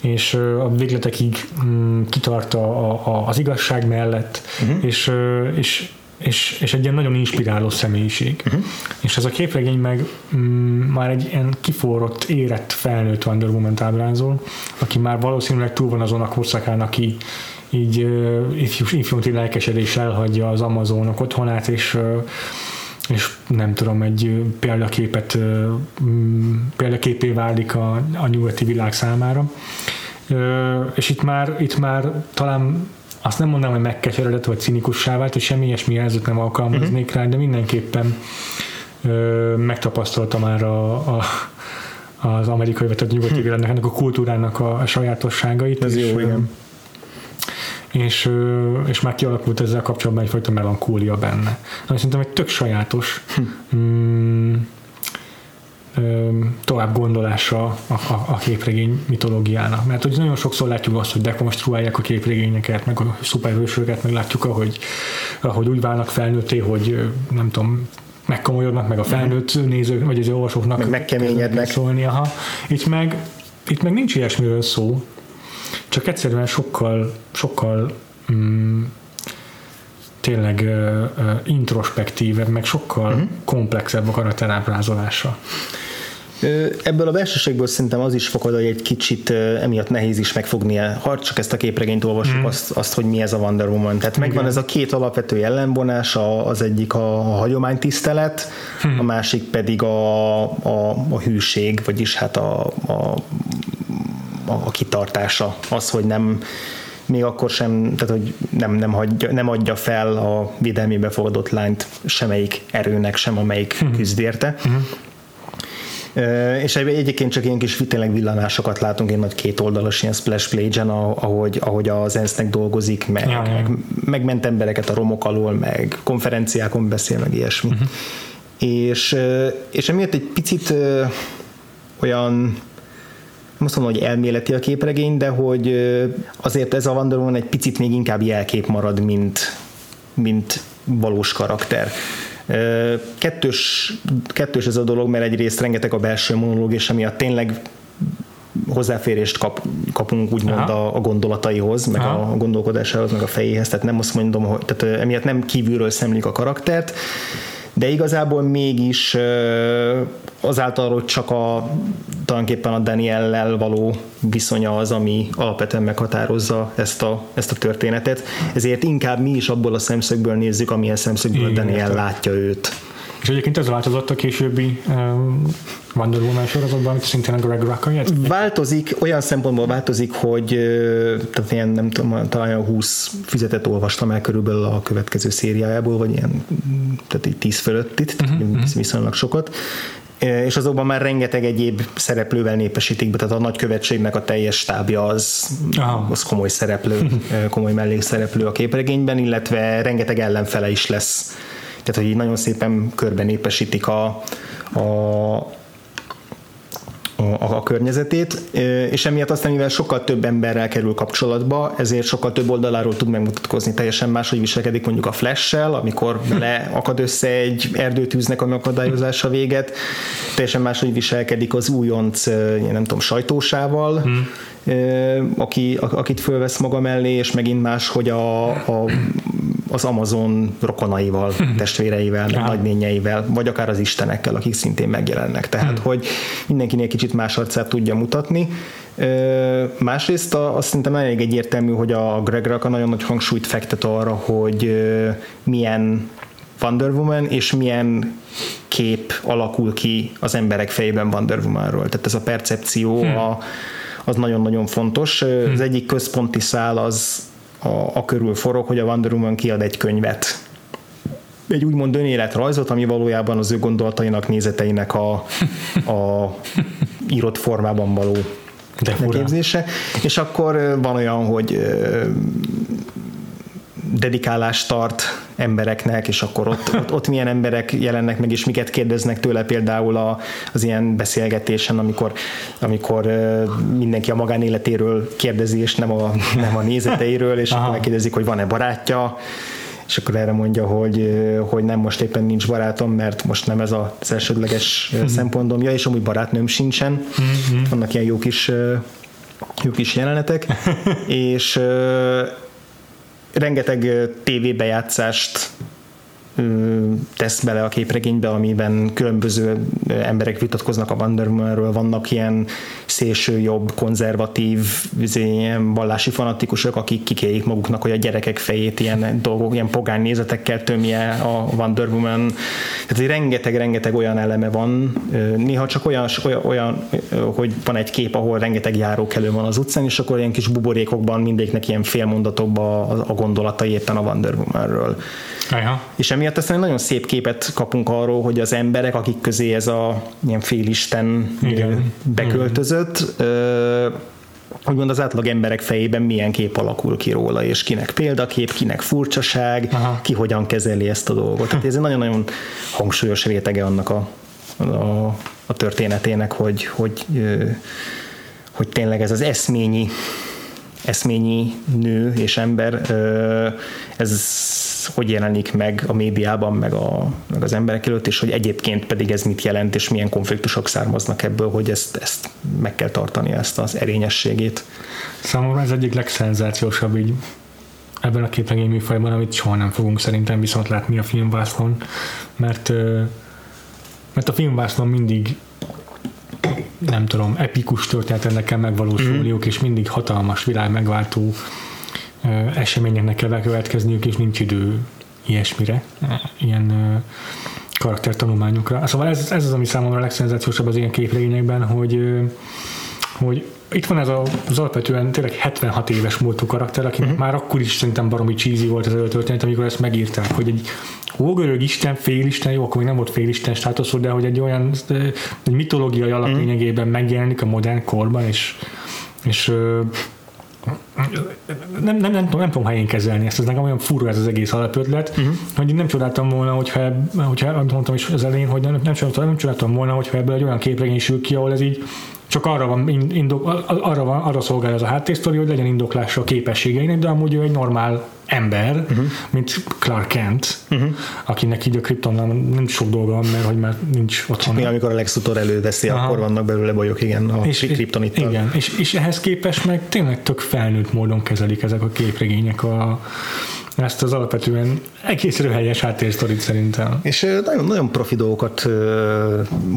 és a végletekig mm, kitart a, a, az igazság mellett, uh-huh. és, és és, és egy ilyen nagyon inspiráló személyiség. Uh-huh. És ez a képregény meg mm, már egy ilyen kiforrott, érett, felnőtt Wonder Woman ábrázol, aki már valószínűleg túl van azon a korszakán, aki így uh, ifjú, lelkesedés elhagyja az Amazonok otthonát, és uh, és nem tudom, egy példaképet, mm, példaképé válik a, a nyugati világ számára. És itt már, itt már talán azt nem mondanám, hogy megkeseredett vagy cinikussá vált, hogy semmi ilyesmi jelzőt nem alkalmaznék uh-huh. rá, de mindenképpen ö, megtapasztalta már a, a, az amerikai vagy a nyugati hm. világnak, ennek a kultúrának a, a sajátosságait. Ez és, jó, igen. És, és már kialakult ezzel kapcsolatban egyfajta melankólia benne. Ami szerintem egy tök sajátos hm. mm, tovább gondolása a, a, a képregény mitológiának. Mert hogy nagyon sokszor látjuk azt, hogy dekonstruálják a képregényeket, meg a szuperhősöket, meg látjuk, ahogy, ahogy úgy válnak felnőtté, hogy nem tudom, megkomolyodnak, meg a felnőtt nézők, vagy az olvasóknak meg megkeményednek. Szólni, aha. Itt meg, itt meg nincs ilyesmiről szó, csak egyszerűen sokkal, sokkal mm, tényleg uh, uh, introspektívebb, meg sokkal uh-huh. komplexebb a karakterábrázolása. Ebből a belsőségből szerintem az is fakad, hogy egy kicsit emiatt nehéz is megfogni, ha csak ezt a képregényt olvasjuk, mm. azt, azt, hogy mi ez a Wonder Woman. Tehát Igen. megvan ez a két alapvető jellemvonás, az egyik a, a hagyománytisztelet, mm. a másik pedig a, a, a hűség, vagyis hát a, a, a, a kitartása, az, hogy nem még akkor sem, tehát hogy nem, nem, hagyja, nem adja fel a védelmébe fogadott lányt semmelyik erőnek, sem amelyik mm. küzd érte. Mm és egyébként csak ilyen kis tényleg villanásokat látunk, egy nagy kétoldalas ilyen splash page-en, ahogy, ahogy az ENSZ-nek dolgozik, meg, ja, meg megment embereket a romok alól, meg konferenciákon beszél, meg ilyesmi. Uh-huh. És, és emiatt egy picit olyan azt mondom, hogy elméleti a képregény, de hogy azért ez a Wonder Woman egy picit még inkább jelkép marad, mint, mint valós karakter. Kettős, kettős ez a dolog, mert egyrészt rengeteg a belső monológ, és amiatt tényleg hozzáférést kap, kapunk úgymond a, a gondolataihoz, meg Aha. a gondolkodásához, meg a fejéhez, tehát nem azt mondom, hogy tehát emiatt nem kívülről szemlik a karaktert, de igazából mégis azáltal, hogy csak a tulajdonképpen a Daniellel való viszonya az, ami alapvetően meghatározza ezt a, ezt a történetet, ezért inkább mi is abból a szemszögből nézzük, amilyen szemszögből Igen, Daniel látja őt. És egyébként ez változott a későbbi um, Wonder Woman sorozatban, amit szintén a Greg Rucka jött? Változik, olyan szempontból változik, hogy tehát ilyen nem tudom, talán 20 fizetet olvastam el körülbelül a következő szériájából, vagy ilyen, tehát így 10 fölött itt, uh-huh, viszonylag sokat, és azokban már rengeteg egyéb szereplővel népesítik be, tehát a nagykövetségnek a teljes stábja az, az komoly szereplő, komoly mellékszereplő a képregényben, illetve rengeteg ellenfele is lesz. Tehát, hogy így nagyon szépen körben népesítik a, a, a, a környezetét, és emiatt aztán, mivel sokkal több emberrel kerül kapcsolatba, ezért sokkal több oldaláról tud megmutatkozni. Teljesen máshogy viselkedik mondjuk a flash amikor leakad össze egy erdőtűznek a megakadályozása véget, teljesen máshogy viselkedik az újonc, nem tudom, sajtósával, hmm aki, akit fölvesz maga mellé, és megint más, hogy a, a, az Amazon rokonaival, hmm. testvéreivel, ja. nagynényeivel, vagy akár az istenekkel, akik szintén megjelennek. Tehát, hmm. hogy mindenkinél kicsit más arcát tudja mutatni. Másrészt azt szerintem elég egyértelmű, hogy a Greg Raka nagyon nagy hangsúlyt fektet arra, hogy milyen Wonder Woman, és milyen kép alakul ki az emberek fejében Wonder Womanról. Tehát ez a percepció, hmm. a, az nagyon-nagyon fontos. Hmm. Az egyik központi szál az a, a körül forog, hogy a Wonder Woman kiad egy könyvet egy úgymond önéletrajzot, ami valójában az ő gondolatainak, nézeteinek a, a írott formában való képzése. És akkor van olyan, hogy dedikálást tart embereknek, és akkor ott, ott, ott milyen emberek jelennek meg, és miket kérdeznek tőle például a, az ilyen beszélgetésen, amikor, amikor mindenki a magánéletéről kérdezi, és nem a, nem a nézeteiről, és Aha. akkor megkérdezik, hogy van-e barátja, és akkor erre mondja, hogy, hogy nem most éppen nincs barátom, mert most nem ez az elsődleges mm-hmm. szempontom, ja, és amúgy barátnőm sincsen. Mm-hmm. Vannak ilyen jó kis jó kis jelenetek, és rengeteg tévébejátszást tesz bele a képregénybe, amiben különböző emberek vitatkoznak a Wonder Woman-ről, vannak ilyen szélső jobb, konzervatív, izé, ilyen vallási fanatikusok, akik kikéljék maguknak, hogy a gyerekek fejét ilyen dolgok, ilyen pogány nézetekkel tömje a Wonder Woman. Tehát rengeteg-rengeteg olyan eleme van, néha csak olyan, olyan, hogy van egy kép, ahol rengeteg járókelő van az utcán, és akkor ilyen kis buborékokban mindegyiknek ilyen félmondatokban a, a gondolatai éppen a Wonder Woman-ről. Aha. És emiatt egy nagyon szép képet kapunk arról, hogy az emberek, akik közé ez a ilyen félisten Igen. beköltözött, Igen. úgymond az átlag emberek fejében milyen kép alakul ki róla, és kinek példakép, kinek furcsaság, Aha. ki hogyan kezeli ezt a dolgot. Tehát ez egy nagyon-nagyon hangsúlyos rétege annak a, a, a történetének, hogy, hogy, hogy tényleg ez az eszményi eszményi nő és ember, ez ez hogy jelenik meg a médiában, meg, a, meg az emberek előtt, és hogy egyébként pedig ez mit jelent, és milyen konfliktusok származnak ebből, hogy ezt, ezt meg kell tartani, ezt az erényességét. Számomra ez egyik legszenzációsabb így ebben a képregény műfajban, amit soha nem fogunk szerintem viszont látni a filmvászlon, mert, mert a filmvászlon mindig nem tudom, epikus történeteknek kell megvalósulniuk, mm. és mindig hatalmas, világ megváltó eseményeknek kell bekövetkezniük, és nincs idő ilyesmire, ilyen karaktertanulmányokra. Szóval ez, ez az, ami számomra a legszenzációsabb az ilyen képregényekben, hogy, hogy itt van ez az alapvetően tényleg 76 éves múltú karakter, aki uh-huh. már akkor is szerintem baromi cheesy volt ez a történet, amikor ezt megírták, hogy egy ógörög isten, félisten, jó, akkor még nem volt félisten státuszú, de hogy egy olyan egy mitológiai alapjányegében uh-huh. megjelenik a modern korban, és, és nem, nem, nem, tudom, nem tudom helyén kezelni ezt, ez nekem olyan furva ez az egész alapötlet, uh-huh. hogy nem csodáltam volna, hogyha, hogyha mondtam is az elején, hogy nem, nem, csodáltam, nem csodáltam volna, hogyha ebből egy olyan képregény sül ki, ahol ez így csak arra, van indok, arra, van, arra szolgál ez a háttérsztori, hogy legyen indoklása a képességeinek, de amúgy ő egy normál ember, uh-huh. mint Clark Kent, uh-huh. akinek így a Kryptonnal nem sok dolga van, mert hogy már nincs otthon. Mi, amikor a Lex Luthor előveszi, Aha. akkor vannak belőle bajok, igen, a és, Kryptonittal. Igen, és, és ehhez képest meg tényleg tök felnőtt módon kezelik ezek a képregények a, ezt az alapvetően egész röhelyes háttérsztorit szerintem. És nagyon, nagyon profi dolgokat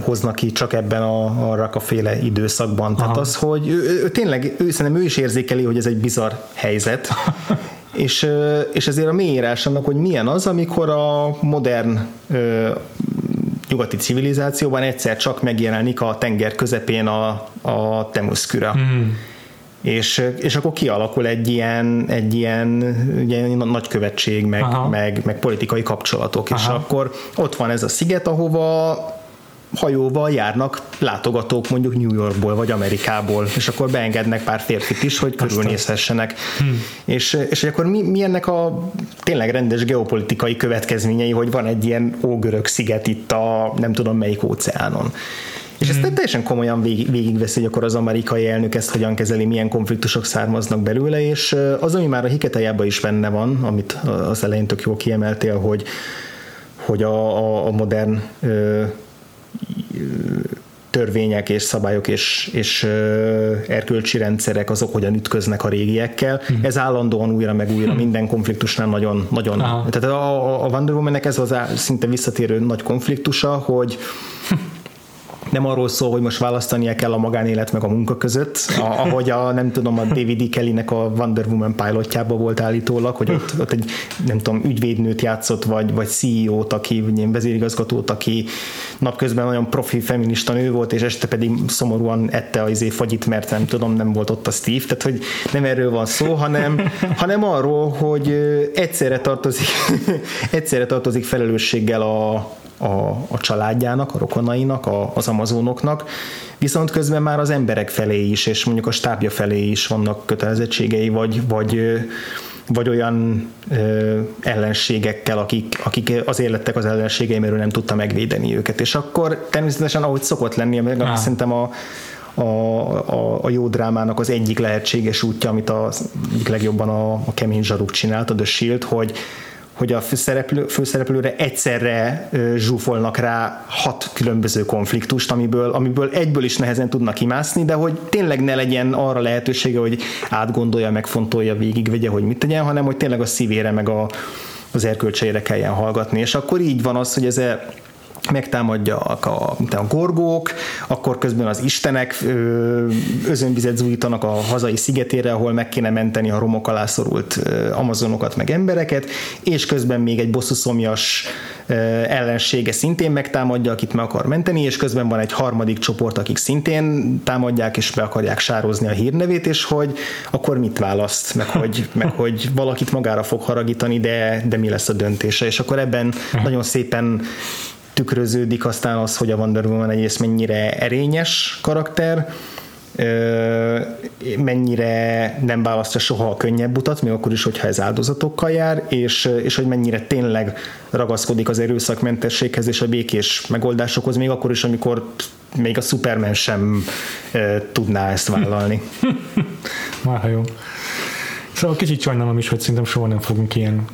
hoznak ki csak ebben a, a rakaféle időszakban. Tehát Aha. az, hogy ő, ő, tényleg, ő, szerintem ő is érzékeli, hogy ez egy bizarr helyzet, és, és ezért a mélyírás annak, hogy milyen az, amikor a modern nyugati civilizációban egyszer csak megjelenik a tenger közepén a, a temuszküra. Mm és, és akkor kialakul egy ilyen, egy ilyen ugye, nagykövetség, meg, meg, meg politikai kapcsolatok, Aha. és akkor ott van ez a sziget, ahova hajóval járnak látogatók mondjuk New Yorkból vagy Amerikából, és akkor beengednek pár férfit is, hogy körülnézhessenek. Hmm. És, és akkor mi, mi ennek a tényleg rendes geopolitikai következményei, hogy van egy ilyen ógörög sziget itt a nem tudom melyik óceánon. És ezt mm. teljesen komolyan végig, végigveszi, hogy akkor az amerikai elnök ezt hogyan kezeli, milyen konfliktusok származnak belőle, és az, ami már a hiketájában is benne van, amit az elején tök jól kiemeltél, hogy, hogy a, a, a modern ö, törvények és szabályok és, és erkölcsi rendszerek azok hogyan ütköznek a régiekkel. Hmm. Ez állandóan újra meg újra hmm. minden konfliktusnál nagyon, nagyon tehát a, a Wonder Woman-nek ez az szinte visszatérő nagy konfliktusa, hogy nem arról szól, hogy most választania kell a magánélet meg a munka között, a, ahogy a, nem tudom, a David E. Kelly-nek a Wonder Woman pilotjába volt állítólag, hogy ott, ott egy, nem tudom, ügyvédnőt játszott, vagy, vagy CEO-t, aki, vagy ilyen vezérigazgatót, aki napközben nagyon profi feminista nő volt, és este pedig szomorúan ette az izé fagyit, mert nem tudom, nem volt ott a Steve, tehát hogy nem erről van szó, hanem, hanem arról, hogy egyszerre tartozik, egyszerre tartozik felelősséggel a, a, a családjának, a rokonainak, a, az amazonoknak, viszont közben már az emberek felé is, és mondjuk a stábja felé is vannak kötelezettségei, vagy, vagy, vagy olyan ö, ellenségekkel, akik, akik azért lettek az ellenségei, mert nem tudta megvédeni őket. És akkor természetesen, ahogy szokott lenni, meg ah. szerintem a, a, a, a jó drámának az egyik lehetséges útja, amit a, legjobban a, a kemény zsaruk csinált, a The Shield, hogy hogy a főszereplő, főszereplőre egyszerre zsúfolnak rá hat különböző konfliktust, amiből, amiből egyből is nehezen tudnak kimászni, de hogy tényleg ne legyen arra lehetősége, hogy átgondolja, megfontolja, végigvegye, hogy mit tegyen, hanem hogy tényleg a szívére meg a, az erkölcseire kelljen hallgatni. És akkor így van az, hogy ez megtámadják a, a gorgók, akkor közben az istenek özönvizet zújítanak a hazai szigetére, ahol meg kéne menteni a romok alá szorult amazonokat, meg embereket, és közben még egy bosszuszomjas ellensége szintén megtámadja, akit meg akar menteni, és közben van egy harmadik csoport, akik szintén támadják, és be akarják sározni a hírnevét, és hogy akkor mit választ, meg hogy, meg hogy valakit magára fog haragítani, de, de mi lesz a döntése, és akkor ebben nagyon szépen tükröződik aztán az, hogy a Wonder Woman egyrészt mennyire erényes karakter, mennyire nem választja soha a könnyebb utat, még akkor is, hogyha ez áldozatokkal jár, és, és hogy mennyire tényleg ragaszkodik az erőszakmentességhez és a békés megoldásokhoz, még akkor is, amikor még a Superman sem e, tudná ezt vállalni. Már jó. Szóval kicsit sajnálom is, hogy szerintem soha nem fogunk ilyen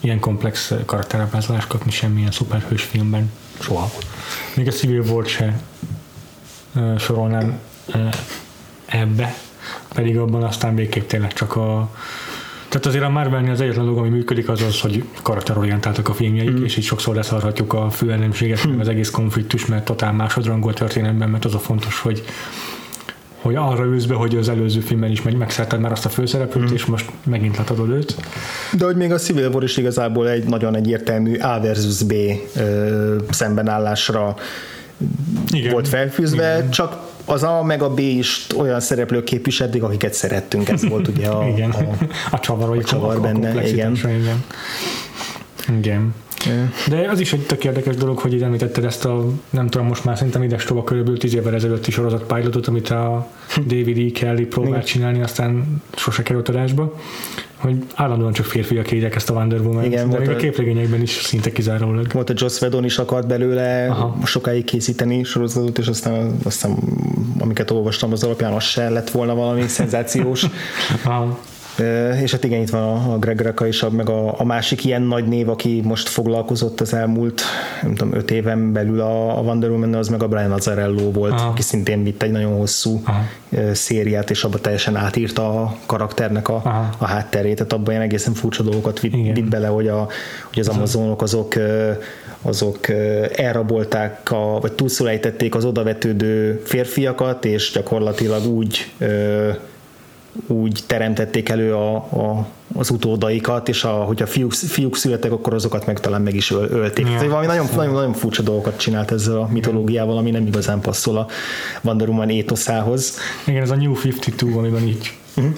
ilyen komplex karakterábrázolást kapni semmilyen szuperhős filmben. Soha. Még a Civil War se sorolnám ebbe, pedig abban aztán végképp tényleg csak a tehát azért a Marvelnél az egyetlen dolog, ami működik, az az, hogy karakterorientáltak a filmjeik, mm. és így sokszor leszarhatjuk a főellenséget, mm. az egész konfliktus, mert totál másodrangú a történetben, mert az a fontos, hogy hogy arra ülsz be, hogy az előző filmben is megszerted már azt a főszereplőt, mm. és most megint letadod őt. De hogy még a Civil War is igazából egy nagyon egyértelmű A versus B ö, szembenállásra Igen. volt felfűzve, Igen. csak az A meg a B is olyan szereplők képviselték, akiket szerettünk, ez volt ugye a, igen. a, a csavar, a csavar a, benne, a igen. igen. Igen. De az is egy tök érdekes dolog, hogy itt említetted ezt a, nem tudom, most már szerintem ides tova körülbelül tíz évvel ezelőtti sorozat pilotot, amit a David E. Kelly próbált csinálni, aztán sose került adásba hogy állandóan csak férfiak írják ezt a Wonder Woman, Igen, de még a, a képregényekben is szinte kizárólag. Volt a Joss Whedon is akart belőle Aha. sokáig készíteni sorozatot, és aztán, aztán amiket olvastam az alapján, az se lett volna valami szenzációs. Aha. És hát igen, itt van a Greg Raka is, meg a, a másik ilyen nagy név, aki most foglalkozott az elmúlt, nem tudom, öt éven belül a, a Wonder woman az meg a Brian Azzarello volt, Aha. aki szintén vitt egy nagyon hosszú Aha. szériát, és abba teljesen átírta a karakternek a, a hátterét, tehát abban ilyen egészen furcsa dolgokat vitt, vitt bele, hogy, a, hogy az amazonok azok azok elrabolták, a, vagy túlszólejtették az odavetődő férfiakat, és gyakorlatilag úgy úgy teremtették elő a, a, az utódaikat, és a, hogyha fiúk, fiúk születtek, akkor azokat meg talán meg is öl, ölték. Ja. Tehát valami nagyon, nagyon, nagyon furcsa dolgokat csinált ezzel a mitológiával, ami nem igazán passzol a Wonder Woman étoszához. Igen, ez a New 52, amiben így uh-huh.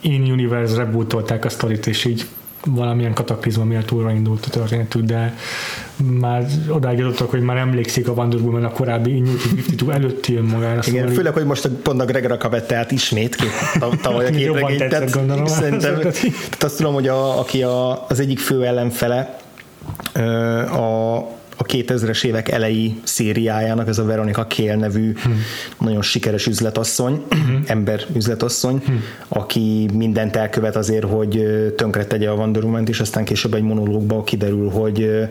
in-universe rebootolták a sztorit, és így valamilyen kataklizma miatt újra indult a történetük, de már odáig jutottak, hogy már emlékszik a Wonder a korábbi New 52 előtti önmagára. Igen, szóval főleg, hogy most pont a Gregor Raka vette át ismét két, tavaly a képregényt. Tehát, gondolom, szerintem, tehát azt tudom, hogy a, aki a, az egyik fő ellenfele a 2000-es évek elejé szériájának, ez a Veronica Kél nevű hmm. nagyon sikeres üzletasszony, hmm. ember üzletasszony, hmm. aki mindent elkövet azért, hogy tönkre tegye a Wonder woman és aztán később egy monológba kiderül, hogy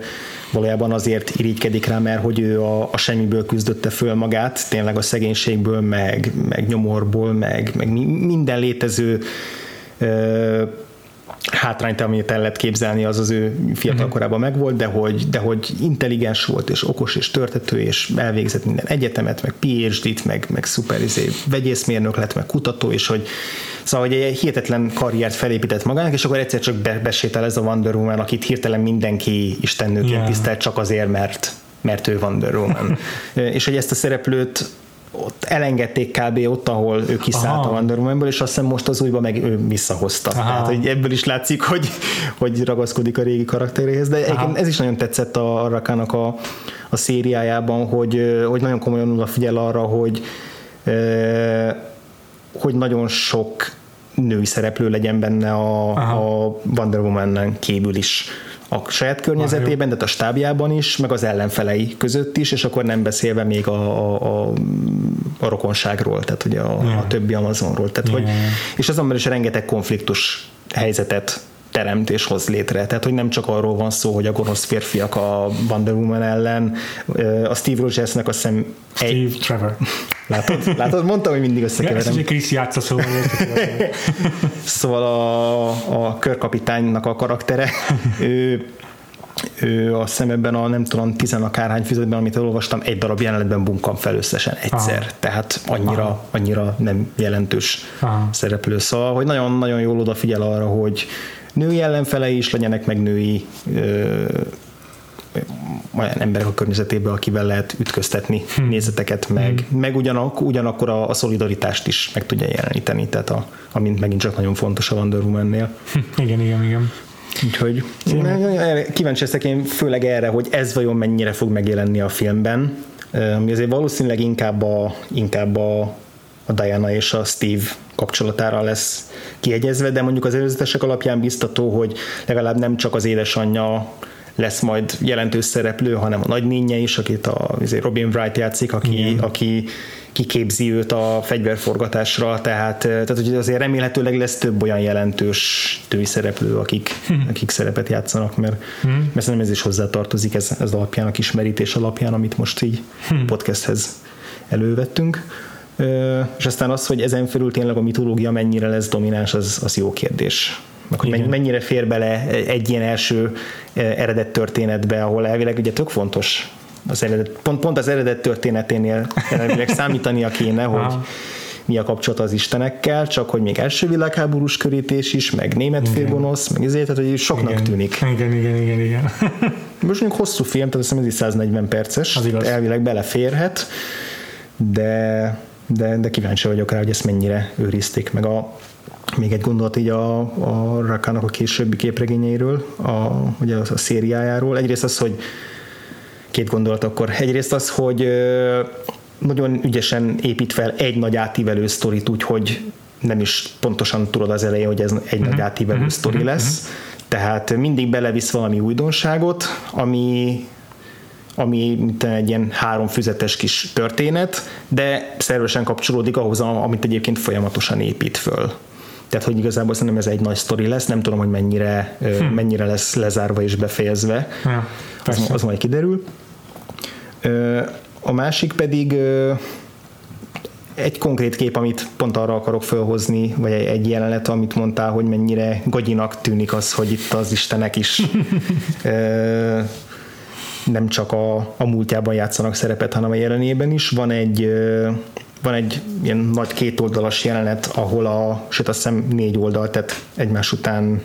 valójában azért irigykedik rá, mert hogy ő a, a semmiből küzdötte föl magát, tényleg a szegénységből, meg, meg nyomorból, meg, meg minden létező hátrányt, amit el lehet képzelni, az az ő fiatal mhm. korában megvolt, de hogy, de hogy intelligens volt, és okos, és törtető, és elvégzett minden egyetemet, meg PhD-t, meg, meg szuper izé, vegyészmérnök lett, meg kutató, és hogy szóval, hogy egy hihetetlen karriert felépített magának, és akkor egyszer csak be, besétál ez a Wonder Woman, akit hirtelen mindenki istennőként yeah. tisztelt csak azért, mert mert ő Wonder Woman. és hogy ezt a szereplőt ott elengedték kb. ott, ahol ő kiszállt Aha. a Wonder Woman-ből, és azt hiszem most az újba meg ő visszahozta. Aha. Tehát, hogy ebből is látszik, hogy, hogy ragaszkodik a régi karakteréhez, de Aha. ez is nagyon tetszett a, a Rakának a, a szériájában, hogy, hogy nagyon komolyan odafigyel arra, hogy hogy nagyon sok női szereplő legyen benne a, a Wonder Woman-en kívül is a saját környezetében, de a stábjában is, meg az ellenfelei között is, és akkor nem beszélve még a, a, a, a rokonságról, tehát ugye a, yeah. a többi Amazonról. Tehát, yeah. hogy, és azonban is rengeteg konfliktus helyzetet teremt és hoz létre. Tehát, hogy nem csak arról van szó, hogy a gonosz férfiak a Wonder Woman ellen, a Steve Rogersnek a szem... Steve egy... Trevor. Látod? Látod? Mondtam, hogy mindig összekeverem. Ja, Chris játsza, szóval. szóval a, a körkapitánynak a karaktere, ő ő a szemebben a nem tudom, tizenakárhány fizetben, amit olvastam, egy darab jelenetben bunkam fel összesen egyszer. Aha. Tehát annyira, annyira nem jelentős Aha. szereplő. Szóval, hogy nagyon-nagyon jól odafigyel arra, hogy női ellenfelei is legyenek, meg női ö, olyan emberek a környezetében, akivel lehet ütköztetni hmm. nézeteket, meg, hmm. meg ugyanak, ugyanakkor a, a szolidaritást is meg tudja jeleníteni, tehát a, amint megint csak nagyon fontos a Wonder Woman-nél. Hm. Igen, igen, igen. Úgyhogy kíváncsi leszek én főleg erre, hogy ez vajon mennyire fog megjelenni a filmben, ami azért valószínűleg inkább a, inkább a, a Diana és a Steve kapcsolatára lesz kiegyezve, de mondjuk az előzetesek alapján biztató, hogy legalább nem csak az édesanyja lesz majd jelentős szereplő, hanem a nagynénye is, akit a Robin Wright játszik, aki, aki kiképzi őt a fegyverforgatásra, tehát, tehát hogy azért remélhetőleg lesz több olyan jelentős tői szereplő, akik, hm. akik szerepet játszanak, mert, hm. mert szerintem ez is hozzátartozik ez, ez alapján, a kismerítés alapján, amit most így hm. podcasthez elővettünk. És aztán az, hogy ezen felül tényleg a mitológia mennyire lesz domináns, az, az jó kérdés. Meg, hogy mennyire fér bele egy ilyen első eredet történetbe, ahol elvileg ugye tök fontos az eredet, pont, pont az eredet történeténél elvileg számítania kéne, hogy mi a kapcsolat az istenekkel, csak hogy még első világháborús körítés is, meg német félgonosz, meg ezért, tehát hogy soknak igen. tűnik. Igen, igen, igen, igen. Most mondjuk hosszú film, tehát ez 140 perces, az igaz. elvileg beleférhet, de, de, de kíváncsi vagyok rá, hogy ezt mennyire őrizték meg a még egy gondolat így a, a Rakának a későbbi képregényeiről, a, ugye a, a szériájáról. Egyrészt az, hogy két gondolat akkor. Egyrészt az, hogy nagyon ügyesen épít fel egy nagy átívelő sztorit, úgyhogy nem is pontosan tudod az elején, hogy ez egy uh-huh. nagy mhm. átívelő uh-huh. sztori lesz. Uh-huh. Tehát mindig belevisz valami újdonságot, ami ami mint egy ilyen három füzetes kis történet, de szervesen kapcsolódik ahhoz, amit egyébként folyamatosan épít föl. Tehát, hogy igazából szerintem ez egy nagy sztori lesz, nem tudom, hogy mennyire, hm. mennyire lesz lezárva és befejezve. Ja, az, az majd kiderül. A másik pedig egy konkrét kép, amit pont arra akarok felhozni, vagy egy jelenet, amit mondtál, hogy mennyire gagyinak tűnik az, hogy itt az istenek is nem csak a, a múltjában játszanak szerepet, hanem a jelenében is. Van egy van egy ilyen nagy kétoldalas jelenet, ahol a, sőt azt hiszem négy oldal, tehát egymás után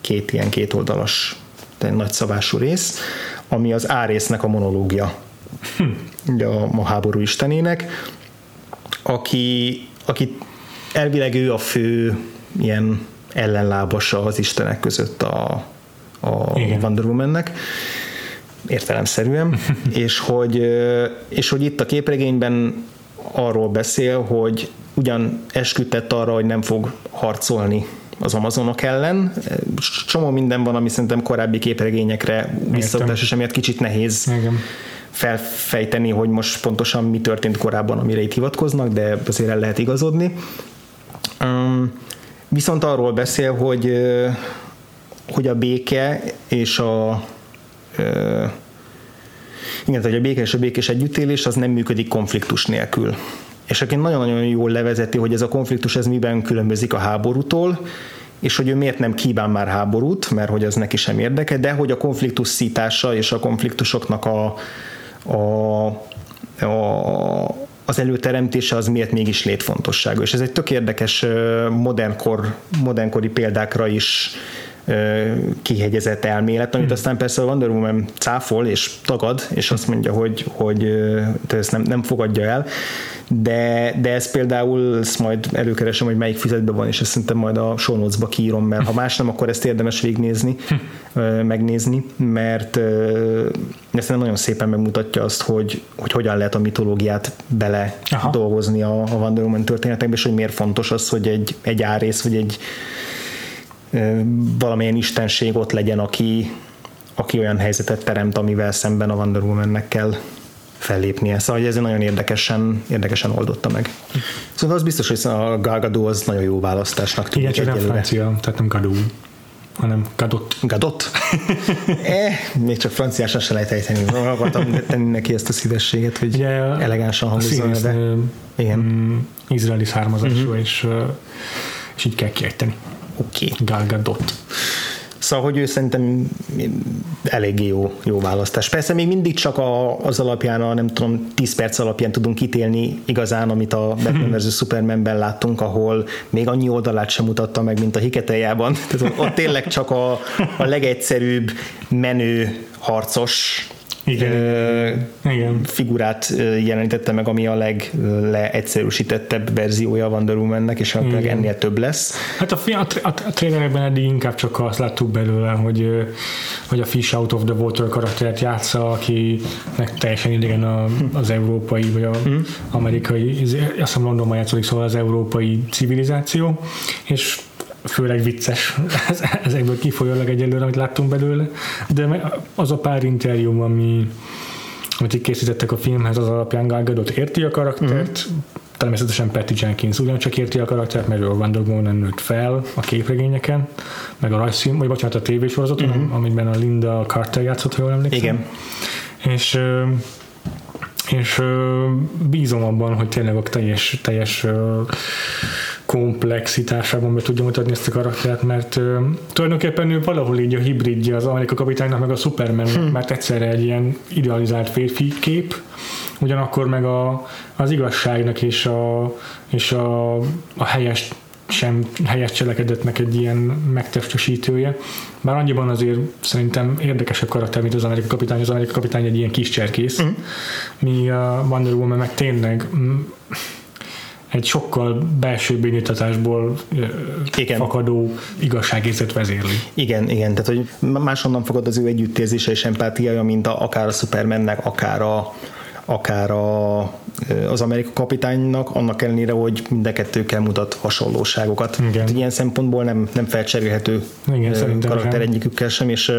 két ilyen kétoldalas nagy szavású rész, ami az árésznek a monológia hm. a, a háború istenének, aki, aki elvileg ő a fő ilyen ellenlábasa az istenek között a, a Wonder Woman-nek értelemszerűen, és hogy, és hogy itt a képregényben arról beszél, hogy ugyan esküdtett arra, hogy nem fog harcolni az Amazonok ellen. Csomó minden van, ami szerintem korábbi képregényekre visszautás, és emiatt kicsit nehéz Igen. felfejteni, hogy most pontosan mi történt korábban, amire itt hivatkoznak, de azért el lehet igazodni. Um, viszont arról beszél, hogy, hogy a béke és a igen, hogy a béke és a békés együttélés az nem működik konfliktus nélkül. És aki nagyon-nagyon jól levezeti, hogy ez a konfliktus ez miben különbözik a háborútól, és hogy ő miért nem kíván már háborút, mert hogy az neki sem érdeke, de hogy a konfliktus szítása és a konfliktusoknak a, a, a az előteremtése az miért mégis létfontosságú. És ez egy tök érdekes modernkor, modernkori példákra is kihegyezett elmélet, amit hmm. aztán persze a Wonder Woman cáfol és tagad, és azt mondja, hogy, hogy ezt nem, nem fogadja el, de, de ez például, ezt majd előkeresem, hogy melyik füzetben van, és ezt szerintem majd a show kiírom, mert ha más nem, akkor ezt érdemes végignézni, hm. megnézni, mert ezt nagyon szépen megmutatja azt, hogy, hogy hogyan lehet a mitológiát bele Aha. dolgozni a, a Wonder Woman történetekbe, és hogy miért fontos az, hogy egy, egy árész, vagy egy valamilyen istenség ott legyen, aki, aki olyan helyzetet teremt, amivel szemben a Wonder Woman-nek kell fellépnie. Szóval ez nagyon érdekesen, érdekesen oldotta meg. Szóval az biztos, hogy a Gal az nagyon jó választásnak tűnik Igen, csak francia, tehát nem Gadot hanem Gadot. Gadot? eh, még csak franciásan se lehet ejteni. Akartam tenni neki ezt a szívességet, hogy Ugye, elegánsan hangzol, de... Igen. Mm, izraeli származású, uh-huh. és, és így kell kiejteni. Oké. Okay. Gal Gadot. Szóval, hogy ő szerintem eléggé jó, jó választás. Persze még mindig csak a, az alapján, a nem tudom, 10 perc alapján tudunk ítélni igazán, amit a Batman vs. Supermanben láttunk, ahol még annyi oldalát sem mutatta meg, mint a Hiketejában. Tehát ott tényleg csak a, a legegyszerűbb menő harcos igen. Ö, Igen. figurát jelenítette meg, ami a legleegyszerűsítettebb verziója Wonder Woman-nek, és akkor ennél több lesz. Hát a, a, a, a trailerekben eddig inkább csak azt láttuk belőle, hogy, hogy a Fish Out of the Water karaktert játsza, akinek teljesen idegen a, az európai, vagy a mm. amerikai, azt hiszem Londonban játszódik, szóval az európai civilizáció, és főleg vicces ezekből kifolyólag egyelőre, amit láttunk belőle, de az a pár interjú, ami amit készítettek a filmhez, az alapján Gal Gadot érti a karaktert, mm. természetesen Patty Jenkins ugyancsak érti a karaktert, mert ő a Wonder Woman nőtt fel a képregényeken, meg a rajzfilm, vagy bocsánat, a tévésorozaton, mm-hmm. amiben a Linda Carter játszott, ha jól emlékszem. Igen. És és bízom abban, hogy tényleg a teljes, teljes komplexitásában be tudja mutatni ezt a karaktert, mert uh, tulajdonképpen ő valahol így a hibridje az Amerika kapitánynak, meg a Superman, hmm. mert egyszerre egy ilyen idealizált férfi kép, ugyanakkor meg a, az igazságnak és a, és a, a helyes sem helyes cselekedetnek egy ilyen megtestesítője. Bár annyiban azért szerintem érdekesebb karakter, mint az Amerika kapitány. Az Amerika kapitány egy ilyen kis cserkész, mm. mi a Wonder Woman meg tényleg egy sokkal belső indítatásból igen. fakadó igazságérzet vezérli. Igen, igen, tehát hogy máshonnan fogad az ő együttérzése és empátiája, mint a, akár a Supermannek, akár a, akár a, az Amerika kapitánynak, annak ellenére, hogy mind a kettőkkel mutat hasonlóságokat. Igen. Hát ilyen szempontból nem, nem felcserélhető Igen, karakter egyikükkel sem, és,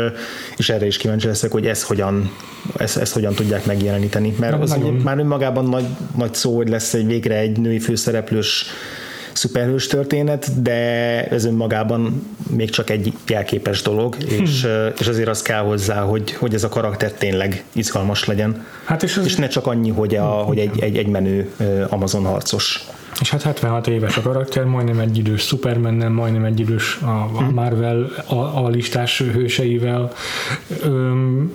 és erre is kíváncsi leszek, hogy ezt hogyan, ezt, ezt hogyan tudják megjeleníteni. Mert az nagyon... már önmagában nagy, nagy szó, hogy lesz egy végre egy női főszereplős szuperhős történet, de ez önmagában még csak egy jelképes dolog, hm. és, és azért az kell hozzá, hogy, hogy ez a karakter tényleg izgalmas legyen. Hát és, az... és ne csak annyi, hogy, a, hm, hogy egy, egy, egy menő Amazon harcos. És hát 76 éves a karakter, majdnem egy idős Superman, majdnem egy idős a, a hm. Marvel a, a listás hőseivel. Öm,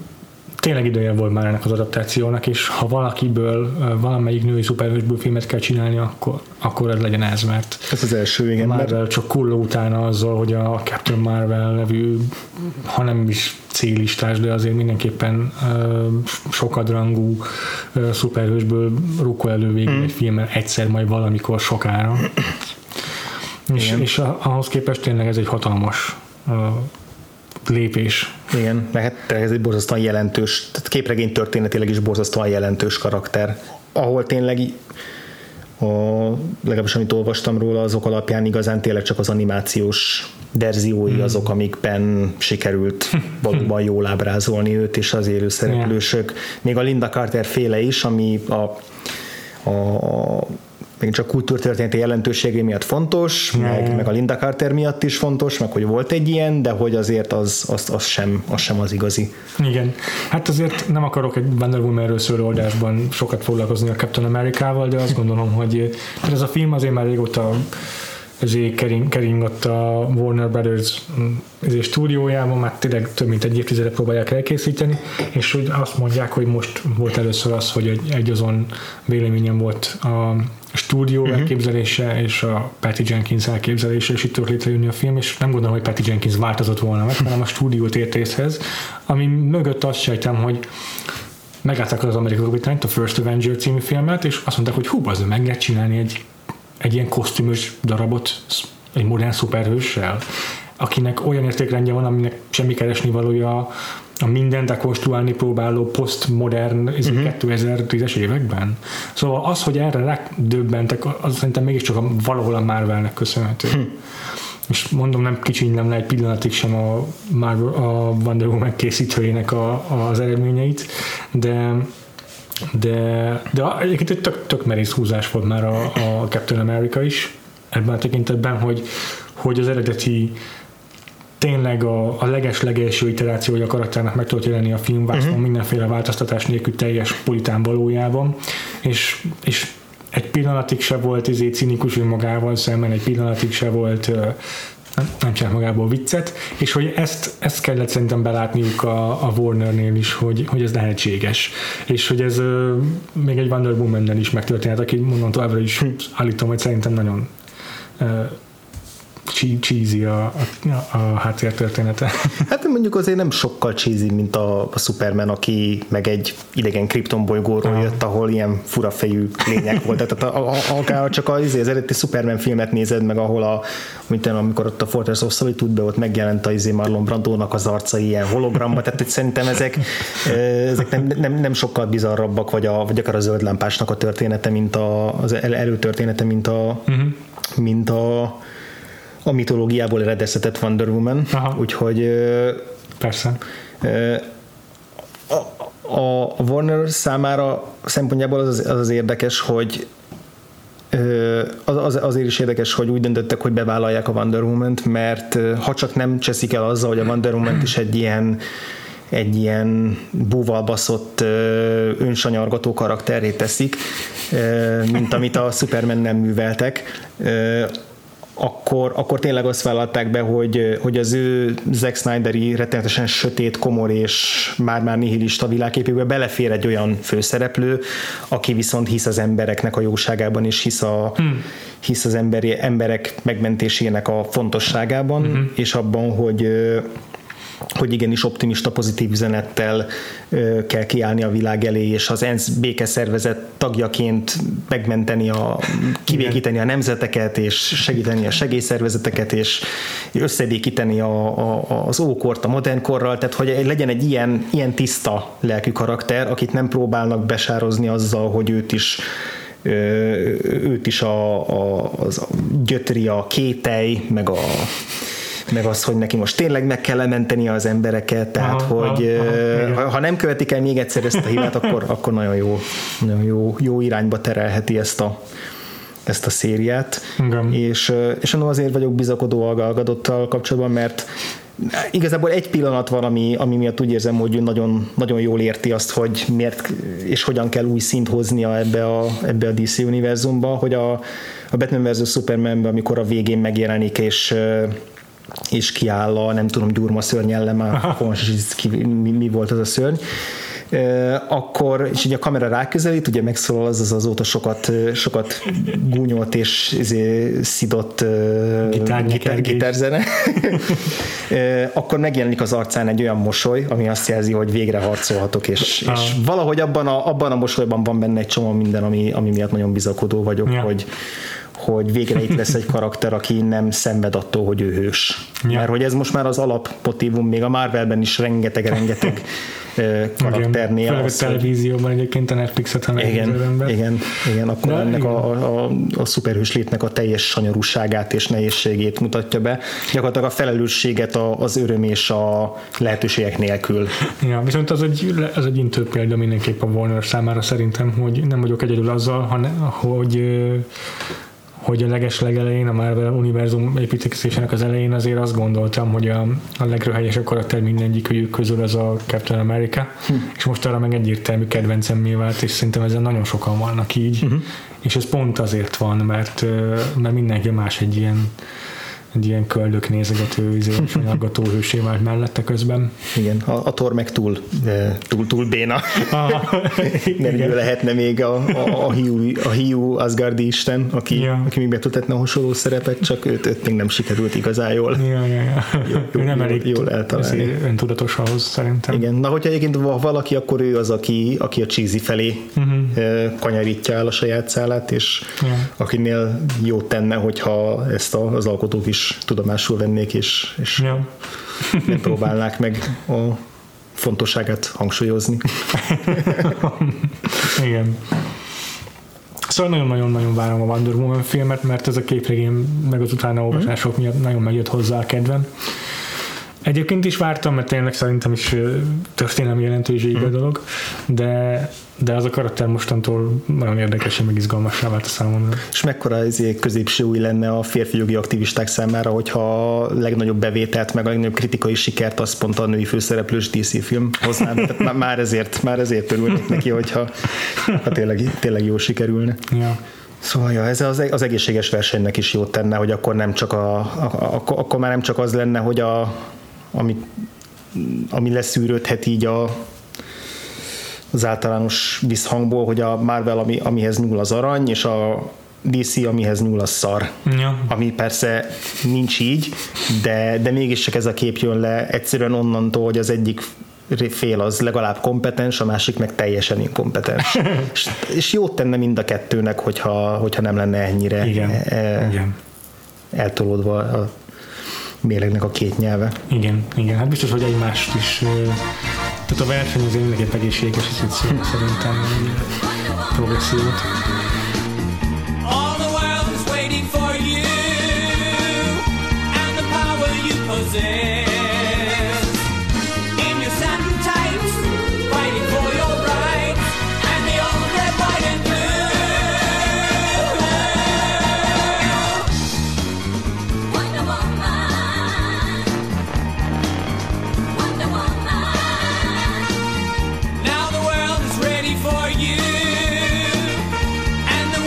tényleg ideje volt már ennek az adaptációnak, és ha valakiből, valamelyik női szuperhősből filmet kell csinálni, akkor, akkor ez legyen ez, mert ez az első, igen. Marvel mert... csak kulló utána azzal, hogy a Captain Marvel nevű, ha nem is célistás, de azért mindenképpen uh, sokadrangú uh, szuperhősből rukkol elő végül mm. egy filmmel egyszer majd valamikor sokára. és, és ahhoz képest tényleg ez egy hatalmas uh, lépés. Igen, mert ez egy borzasztóan jelentős, tehát képregény történetileg is borzasztóan jelentős karakter, ahol tényleg a, legalábbis amit olvastam róla, azok alapján igazán tényleg csak az animációs verziói hmm. azok, amikben sikerült valóban jól ábrázolni őt, és az élő szereplősök. Még a Linda Carter féle is, ami a, a még csak kultúrtörténeti jelentőségé miatt fontos, mm. meg, meg a Linda Carter miatt is fontos, meg hogy volt egy ilyen, de hogy azért az, az, az, sem, az sem az igazi. Igen. Hát azért nem akarok egy Wonder Woman-ről szóló oldásban sokat foglalkozni a Captain America-val, de azt gondolom, hogy ez a film azért már régóta ezért kering, kering ott a Warner Brothers ezért stúdiójában, már tényleg több mint egy évtizede próbálják elkészíteni, és hogy azt mondják, hogy most volt először az, hogy egy, egy azon véleményem volt a stúdió uh-huh. elképzelése és a Patty Jenkins elképzelése, és itt tudok létrejönni a film, és nem gondolom, hogy Patty Jenkins változott volna meg, hanem a stúdió tért részhez, ami mögött azt sejtem, hogy megállták az amerikai kapitányt, a First Avenger című filmet, és azt mondták, hogy hú, az meg lehet csinálni egy, egy ilyen kosztümös darabot egy modern szuperhőssel, akinek olyan értékrendje van, aminek semmi keresni valója a mindent dekonstruálni próbáló posztmodern uh-huh. 2010-es években. Szóval az, hogy erre rádöbbentek, az szerintem mégiscsak a, valahol a Marvelnek köszönhető. Hm. És mondom, nem kicsinylem le egy pillanatig sem a, Marvel, a Wonder Woman készítőjének a, az eredményeit, de de, de egyébként egy tök, tök merész húzás volt már a, a Captain America is ebben a tekintetben, hogy, hogy az eredeti tényleg a, a leges-legelső iteráció, hogy a karakternek meg tudott jelenni a filmvászon uh-huh. mindenféle változtatás nélkül teljes politán valójában, és, és egy pillanatig se volt izé cinikus önmagával szemben, egy pillanatig se volt nem, nem csinált magából viccet, és hogy ezt, ezt kellett szerintem belátniuk a, a Warnernél is, hogy, hogy ez lehetséges. És hogy ez uh, még egy Wonder Woman-nel is megtörténhet, aki mondom továbbra is állítom, hogy szerintem nagyon cheesy a, a, a háttértörténete. Hát mondjuk azért nem sokkal cheesy, mint a, a Superman, aki meg egy idegen Krypton bolygóról jött, ahol ilyen furafejű lények volt. Tehát a, a, akár csak az, az eredeti Superman filmet nézed meg, ahol a, mint amikor ott a Fortress of Solitude-be ott megjelent a izé Marlon Brandónak az arca ilyen hologramba, tehát hogy szerintem ezek, ezek nem, nem, nem, sokkal bizarrabbak, vagy, a, vagy akár a zöld lámpásnak a története, mint a, az előtörténete, mint a, uh-huh. mint a a mitológiából eredeztetett Wonder Woman, Aha. úgyhogy Persze. a, a Warner számára szempontjából az az, az érdekes, hogy az, az, azért is érdekes, hogy úgy döntöttek, hogy bevállalják a Wonder Woman-t, mert ha csak nem cseszik el azzal, hogy a Wonder Woman is egy ilyen egy ilyen búval baszott önsanyargató karakterré teszik, mint amit a Superman nem műveltek, akkor, akkor tényleg azt vállalták be, hogy, hogy az ő Zack Snyderi rettenetesen sötét, komor és már-már nihilista világképébe belefér egy olyan főszereplő, aki viszont hisz az embereknek a jóságában, és hisz, a, hmm. hisz az emberi, emberek megmentésének a fontosságában, hmm. és abban, hogy hogy igenis optimista, pozitív üzenettel kell kiállni a világ elé, és az ENSZ békeszervezet tagjaként megmenteni, a, kivégíteni a nemzeteket, és segíteni a segélyszervezeteket, és összedékíteni a, a, az ókort a modern korral, tehát hogy legyen egy ilyen, ilyen tiszta lelkű karakter, akit nem próbálnak besározni azzal, hogy őt is őt is a, a, az gyötri a kételj, meg a meg az, hogy neki most tényleg meg kell menteni az embereket, tehát aha, hogy aha, aha, ha nem követik el még egyszer ezt a hibát, akkor, akkor nagyon jó, nagyon jó, jó irányba terelheti ezt a, ezt a szériát. Igen. És, és azért vagyok bizakodó a Galgadottal kapcsolatban, mert igazából egy pillanat van, ami, ami miatt úgy érzem, hogy ő nagyon, nagyon jól érti azt, hogy miért és hogyan kell új szint hoznia ebbe a, ebbe a DC univerzumba, hogy a, a Batman vs. Supermanben, amikor a végén megjelenik, és és kiáll a, nem tudom, gyurma szörnyellem, már ki, mi, mi volt az a szörny, akkor, és így a kamera ráközelít, ugye megszólal az, az azóta sokat, sokat gúnyolt és izé, szidott gitár, gitár, gitárzene, akkor megjelenik az arcán egy olyan mosoly, ami azt jelzi, hogy végre harcolhatok, és, és valahogy abban a, abban a mosolyban van benne egy csomó minden, ami, ami miatt nagyon bizakodó vagyok, ja. hogy, hogy végre itt lesz egy karakter, aki nem szenved attól, hogy ő hős. Ja. Mert hogy ez most már az alapmotívum, még a Marvelben is rengeteg-rengeteg karakternél. Főleg a televízióban egyébként a Netflixet, ha igen, igen, igen, akkor De, ennek igen. A, a, a szuperhős létnek a teljes sanyarúságát és nehézségét mutatja be. Gyakorlatilag a felelősséget a, az öröm és a lehetőségek nélkül. Ja, viszont az egy, az egy intő példa mindenképp a Warner számára szerintem, hogy nem vagyok egyedül azzal, hanem, hogy hogy a leges legelején, a Marvel univerzum építésének az elején azért azt gondoltam, hogy a, a legröhelyesebb karakter mindegyik közül az a Captain America, hm. és most arra meg egyértelmű kedvencemmé vált, és szerintem ezen nagyon sokan vannak így, uh-huh. és ez pont azért van, mert, mert mindenki más egy ilyen egy ilyen köldök nézegető, izé, anyaggató hősé vált mellette közben. Igen, a, a Thor meg túl, túl, túl béna. Nem ő lehetne még a, a, a, hiú, a hiú Asgardi isten, aki, ja. aki még be tudhatna hasonló szerepet, csak őt, őt még nem sikerült igazán jól. Ja, ja, ja. Jó, jó, nem elég jól eltalálni. öntudatos ahhoz szerintem. Igen, na hogyha egyébként valaki, akkor ő az, aki, aki a cheesy felé uh-huh. kanyarítja el a saját szállát, és ja. akinél jót tenne, hogyha ezt az alkotók is tudomásul vennék, és, és ja. nem próbálnák meg a fontosságát hangsúlyozni. Igen. Szóval nagyon-nagyon-nagyon várom a Wonder Woman filmet, mert ez a képregény meg az utána olvasások miatt nagyon megjött hozzá a kedvem. Egyébként is vártam, mert tényleg szerintem is történelmi jelentőségű mm. dolog, de, de az a karakter mostantól nagyon érdekes, meg izgalmasra vált a számomra. És mekkora ez középső új lenne a férfi jogi aktivisták számára, hogyha a legnagyobb bevételt, meg a legnagyobb kritikai sikert az pont a női főszereplős DC film hozná. Tehát már ezért, már ezért örülnék neki, hogyha ha tényleg, tényleg jól sikerülne. Ja. Szóval ja, ez az, az egészséges versenynek is jót tenne, hogy akkor nem csak a, a, a, akkor már nem csak az lenne, hogy a, ami, ami leszűrődhet így a, az általános visszhangból, hogy a Marvel, ami, amihez nyúl az arany, és a DC, amihez nyúl a szar. Ja. Ami persze nincs így, de, de mégis csak ez a kép jön le egyszerűen onnantól, hogy az egyik fél az legalább kompetens, a másik meg teljesen inkompetens. és, és jót tenne mind a kettőnek, hogyha, hogyha nem lenne ennyire Igen. E, Igen. eltolódva a mélegnek a két nyelve. Igen, igen, hát biztos, hogy egymást is tehát a verseny azért mindenképp egészséges, és szerintem progressziót.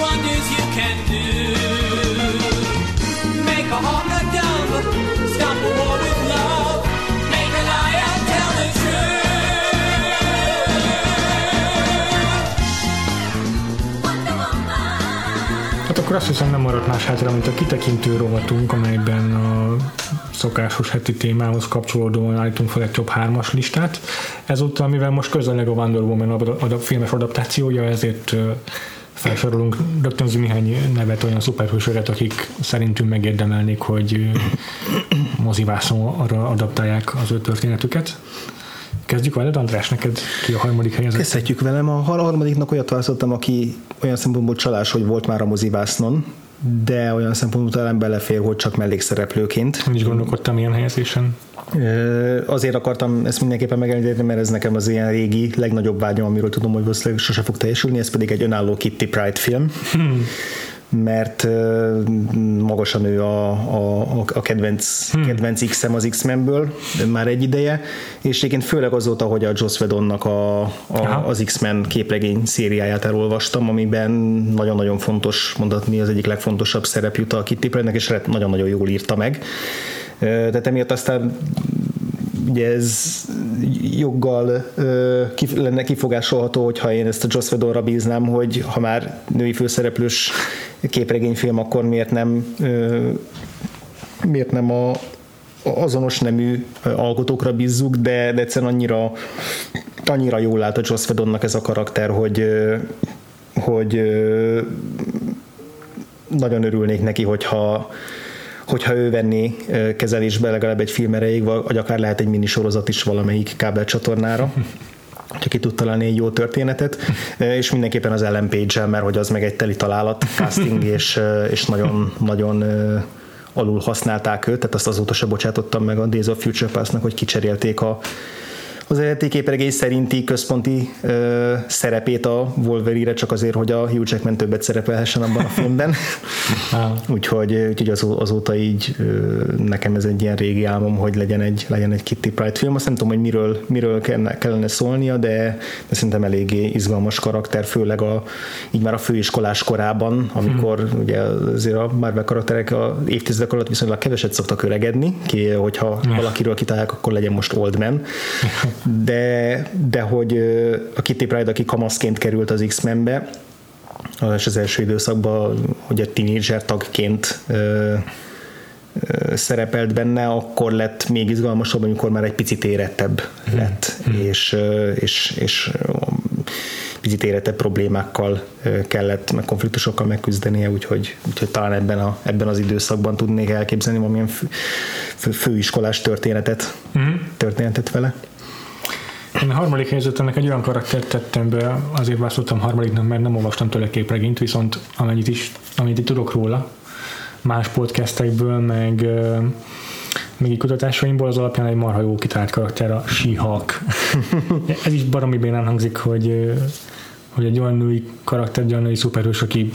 Wonders you can do. Make a heart go dumb, stop a war with love, make a liar tell the Hát akkor azt hiszem nem maradt más hátra, mint a kitekintő rovatunk, amelyben a szokásos heti témához kapcsolódóan állítunk fel egy top 3-as listát. Ezúttal, mivel most közeleg a Wonder Woman a, a filmes adaptációja, ezért felsorolunk rögtön néhány nevet olyan szuperhősöket, akik szerintünk megérdemelnék, hogy mozivászonra adaptálják az ő történetüket. Kezdjük veled, András, neked ki a harmadik helyezett? Kezdhetjük velem. A harmadiknak olyat választottam, aki olyan szempontból csalás, hogy volt már a mozivásznon, de olyan szempontból talán belefér, hogy csak mellékszereplőként. Én is gondolkodtam ilyen helyezésen. Azért akartam ezt mindenképpen megemlíteni, mert ez nekem az ilyen régi, legnagyobb vágyam, amiről tudom, hogy valószínűleg sose fog teljesülni, ez pedig egy önálló Kitty Pride film. mert ö, magasan ő a, a, a kedvenc, kedvenc X-em az X-Menből már egy ideje, és egyébként főleg azóta, hogy a Joss Whedonnak a, a, az X-Men képregény szériáját elolvastam, amiben nagyon-nagyon fontos, mondhatni az egyik legfontosabb szerep jut a Kitty Pryde-nek, és nagyon-nagyon jól írta meg. Tehát emiatt aztán ugye ez joggal kif, lenne kifogásolható, hogyha én ezt a Joss Whedonra bíznám, hogy ha már női főszereplős képregényfilm, akkor miért nem miért nem a azonos nemű alkotókra bízzuk, de, de egyszerűen annyira, annyira jól lát a Joss Whedonnak ez a karakter, hogy, hogy nagyon örülnék neki, hogyha hogyha ő venné kezelésbe legalább egy film erejéig, vagy akár lehet egy minisorozat is valamelyik kábelcsatornára hogyha ki tud találni egy jó történetet, és mindenképpen az Ellen page mert hogy az meg egy teli találat, casting, és, és nagyon, nagyon alul használták őt, tehát azt azóta se bocsátottam meg a Days of Future Past-nak, hogy kicserélték a, az eredeti szerinti központi ö, szerepét a Wolverine-re csak azért, hogy a Hugh Jackman többet szerepelhessen abban a filmben. úgyhogy, úgyhogy az, azóta így ö, nekem ez egy ilyen régi álmom, hogy legyen egy, legyen egy Kitty Pride film. Azt nem tudom, hogy miről, miről kellene, kellene szólnia, de, de szerintem eléggé izgalmas karakter, főleg a, így már a főiskolás korában, amikor hmm. ugye azért a Marvel karakterek a évtizedek alatt viszonylag keveset szoktak öregedni, ki, hogyha valakiről kitalálják, akkor legyen most old man de, de hogy a Kitty Pryde, aki kamaszként került az X-Menbe, és az első időszakban, hogy a tínédzser tagként ö, ö, szerepelt benne, akkor lett még izgalmasabb, amikor már egy picit érettebb lett, és, ö, és, és ö, picit érettebb problémákkal kellett, meg konfliktusokkal megküzdenie, úgyhogy, úgyhogy talán ebben, a, ebben az időszakban tudnék elképzelni valamilyen fő, fő, főiskolás történetet, történetet vele. Én a harmadik helyzetemnek egy olyan karaktert tettem be, azért választottam harmadiknak, mert nem olvastam tőle képregényt, viszont amennyit is, amennyit itt tudok róla, más podcastekből, meg ö, még így kutatásaimból az alapján egy marha jó kitalált karakter a She-Hulk. Ez is baromi bénán hangzik, hogy hogy egy olyan női karakter, egy olyan női szuperhős, aki,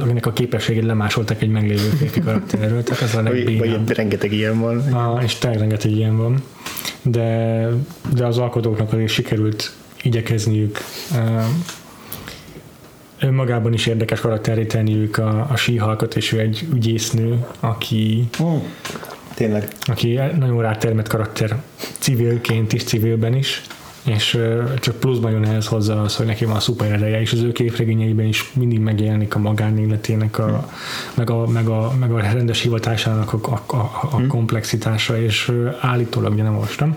akinek a képességét lemásoltak egy meglévő férfi karakterről, tehát ez a Vagy, legbénább. vagy rengeteg ilyen van. Ah, és tényleg rengeteg ilyen van. De, de az alkotóknak azért sikerült igyekezniük uh, önmagában is érdekes karakteré tenniük a, a síhalkat, és ő egy ügyésznő, aki, Oh, tényleg. aki nagyon rátermett karakter civilként is, civilben is, és csak pluszban jön ehhez hozzá az, hogy neki van a szuper ereje, és az ő képregényeiben is mindig megjelenik a magánéletének, a, meg, a, meg, a, meg a rendes hivatásának a, a, a, a komplexitása, és állítólag, ugye nem olvastam,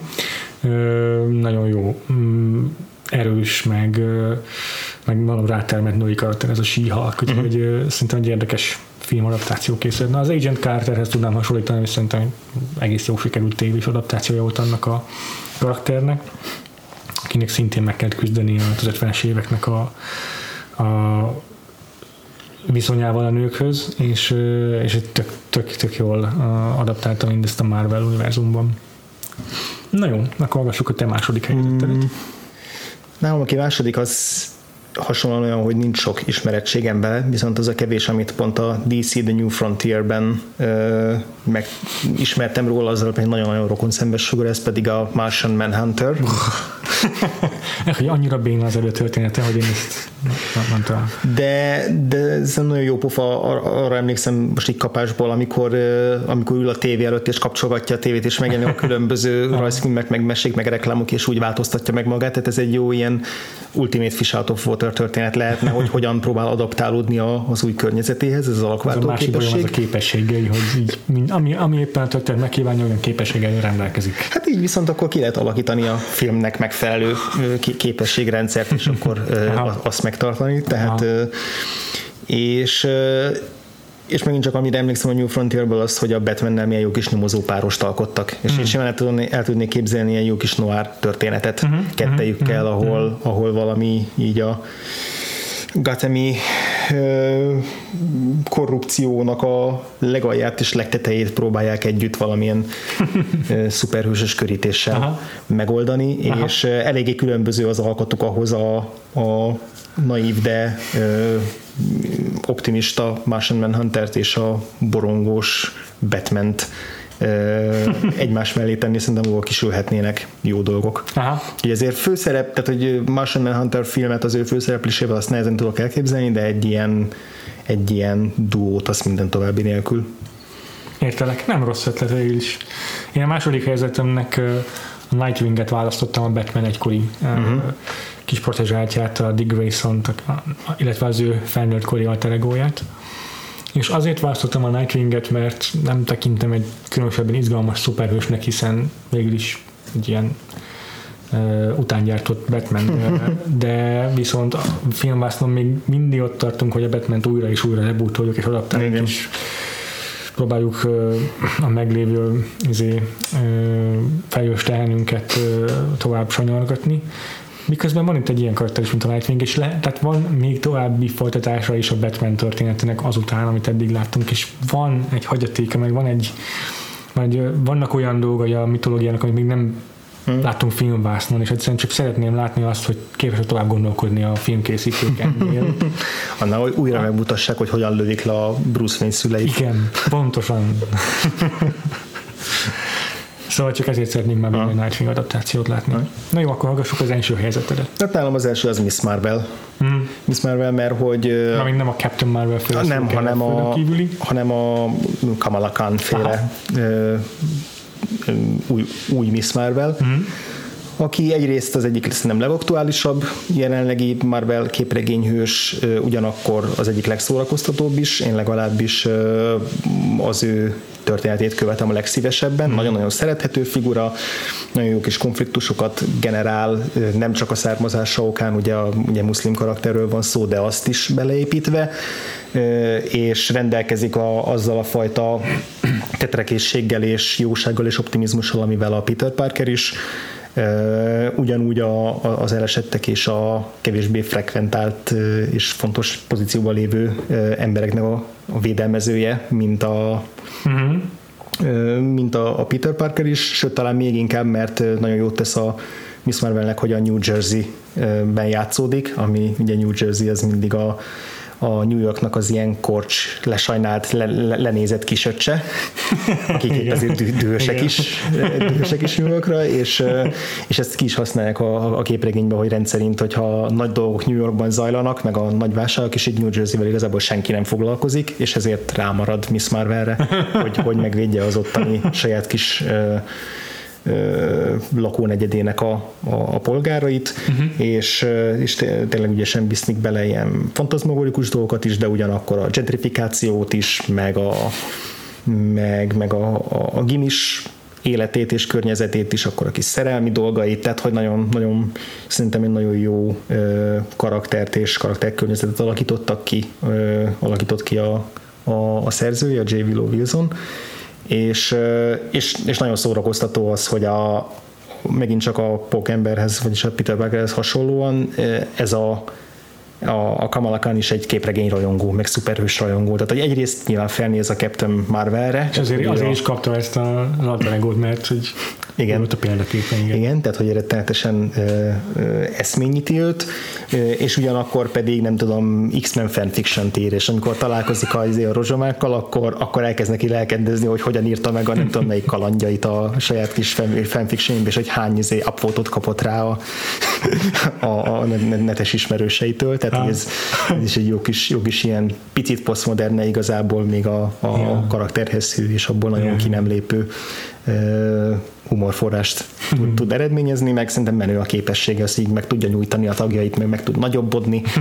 nagyon jó, mm, erős, meg, meg valami rátermett női karakter, ez a síhalk, úgyhogy uh-huh. szerintem egy érdekes filmadaptáció készült. Na, az Agent Carterhez tudnám hasonlítani, és szerintem egész jó sikerült tévés adaptációja volt annak a karakternek akinek szintén meg kellett küzdeni az 50-es éveknek a, a viszonyával a nőkhöz, és, és tök, tök, tök jól adaptálta mindezt a Marvel univerzumban. Na jó, akkor hallgassuk a te második helyzetedet. Mm. Nálam, aki második, az hasonlóan olyan, hogy nincs sok ismerettségem bele, viszont az a kevés, amit pont a DC The New Frontier-ben ö, megismertem róla, az alapján nagyon-nagyon rokon szembes sugar, ez pedig a Martian Manhunter. hogy annyira béna az előtörténete, hogy én ezt nem. De, de ez nagyon jó pofa, ar- arra emlékszem most így kapásból, amikor, amikor ül a tévé előtt és kapcsolgatja a tévét, és megjelenik a különböző rajzfilmek, meg mesék, meg reklámok, és úgy változtatja meg magát, tehát ez egy jó ilyen ultimate fish out of water történet lehetne, hogy hogyan próbál adaptálódni a- az új környezetéhez, ez az Az a alakváltó másik bajom az a képesség. képességei, hogy így, ami, ami éppen a történet megkívánja, olyan képességgel rendelkezik. Hát így viszont akkor ki lehet alakítani a filmnek megfelelő képességrendszert, és akkor azt megtartani. Tehát, Aha. és és megint csak amire emlékszem a New Frontierből az, hogy a Batman-nel milyen jó kis nyomozó párost alkottak. És én simán el, tudni, el tudnék képzelni ilyen jó kis noir történetet uh-huh. kettejükkel, ahol, ahol valami így a Gathemi ö, korrupciónak a legalját és legtetejét próbálják együtt valamilyen szuperhősös körítéssel Aha. Megoldani, Aha. És eléggé különböző az alkatuk ahhoz a, a naív, de ö, optimista Martian Manhuntert és a borongós Batman-t ö, egymás mellé tenni, szerintem ahol kisülhetnének jó dolgok. Aha. Ugye ezért főszerep, tehát hogy Martian Manhunter filmet az ő főszereplésével azt nehezen tudok elképzelni, de egy ilyen, egy ilyen duót azt minden további nélkül. Értelek, nem rossz ötlet végül is. Én a második helyzetemnek a Nightwing-et választottam, a Batman egykori uh-huh. kis protezsáltját, a Dick grayson illetve az ő felnőtt kori alter egóját. És azért választottam a Nightwing-et, mert nem tekintem egy különösebben izgalmas szuperhősnek, hiszen végül is egy ilyen uh, utángyártott Batman, de viszont a filmvásznon még mindig ott tartunk, hogy a Batman-t újra és újra rebootoljuk és adaptáljuk, és próbáljuk a meglévő izé, fejős tehenünket tovább sanyargatni. Miközben van itt egy ilyen karakter is, mint a Nightwing, és le, tehát van még további folytatása is a Batman történetének azután, amit eddig láttunk, és van egy hagyatéka, meg van egy, vagy vannak olyan dolgai a mitológiának, amit még nem hmm. láttunk filmvásznon, és egyszerűen csak szeretném látni azt, hogy képesek tovább gondolkodni a filmkészítők ennél. Annál, hogy újra megmutassák, hogy hogyan lövik le a Bruce Wayne szüleit. Igen, pontosan. Szóval csak ezért szeretnénk már egy Nightwing adaptációt látni. Na jó, akkor hallgassuk az első helyzetedet. Hát nálam az első az Miss Marvel. Hmm. Miss Marvel, mert hogy Amíg nem a Captain Marvel féle nem, hanem a, kívüli. hanem a Kamala Khan féle ö, új, új Miss Marvel, Mhm. aki egyrészt az egyik szerintem legaktuálisabb jelenlegi Marvel képregényhős, ugyanakkor az egyik legszórakoztatóbb is, én legalábbis az ő történetét követem a legszívesebben, Mhm. nagyon-nagyon szerethető figura, nagyon jó kis konfliktusokat generál, nem csak a származása okán, ugye, a, ugye muszlim karakterről van szó, de azt is beleépítve, és rendelkezik a, azzal a fajta tetrekészséggel és jósággal és optimizmussal, amivel a Peter Parker is, ugyanúgy a, az elesettek és a kevésbé frekventált és fontos pozícióban lévő embereknek a, a védelmezője, mint a, Uh-huh. Mint a, a Peter Parker is, sőt talán még inkább, mert nagyon jót tesz a Miss Marvelnek, hogy a New Jersey-ben játszódik, ami ugye New Jersey az mindig a, a New Yorknak az ilyen korcs, lesajnált, le, le, lenézett kisöccse, akik itt azért dü- dühösek is, dühösek is New Yorkra, és, és ezt ki is használják a, a képregényben, hogy rendszerint, hogyha nagy dolgok New Yorkban zajlanak, meg a nagy válságok, és így New Jersey-vel igazából senki nem foglalkozik, és ezért rámarad Miss Marvelre, hogy, hogy megvédje az ottani saját kis ö, lakónegyedének a, a, a polgárait, uh-huh. és, és té- tényleg ügyesen visznek bele ilyen fantazmagorikus dolgokat is, de ugyanakkor a gentrifikációt is, meg a, meg, meg a, a, a gimis életét és környezetét is, akkor a kis szerelmi dolgait, tehát hogy nagyon, nagyon szerintem egy nagyon jó ö, karaktert és karakterkörnyezetet alakítottak ki, ö, alakított ki a, a, a szerzője, a J. Willow Wilson, és, és, és nagyon szórakoztató az, hogy a, megint csak a Pókemberhez, vagyis a Peter Parkerhez hasonlóan ez a a, a Kamala Khan is egy képregény rajongó, meg szuperhős rajongó. Tehát hogy egyrészt nyilván felnéz a Captain Marvelre. És azért, azért a- is kapta ezt a alter egót, mert hogy Igen. Volt a példaképen, igen. Igen, tehát hogy rettenetesen ö, ö, eszményíti őt, ö, és ugyanakkor pedig nem tudom, X-Men fanfiction ír, és amikor találkozik a, a rozsomákkal, akkor, akkor elkezd neki lelkedezni, hogy hogyan írta meg a nem tudom melyik kalandjait a saját kis fan- fanfictionjében, és hogy hány izé, upvotot kapott rá a, a, a netes ismerőseitől, tehát ez, ez is egy jó kis, jó kis ilyen picit posztmoderne igazából még a, a Ja. karakterhez hű, és abból nagyon Ja. ki nem lépő humorforrást tud, tud eredményezni, meg szerintem menő a képessége, az így meg tudja nyújtani a tagjait, meg meg tud nagyobbodni.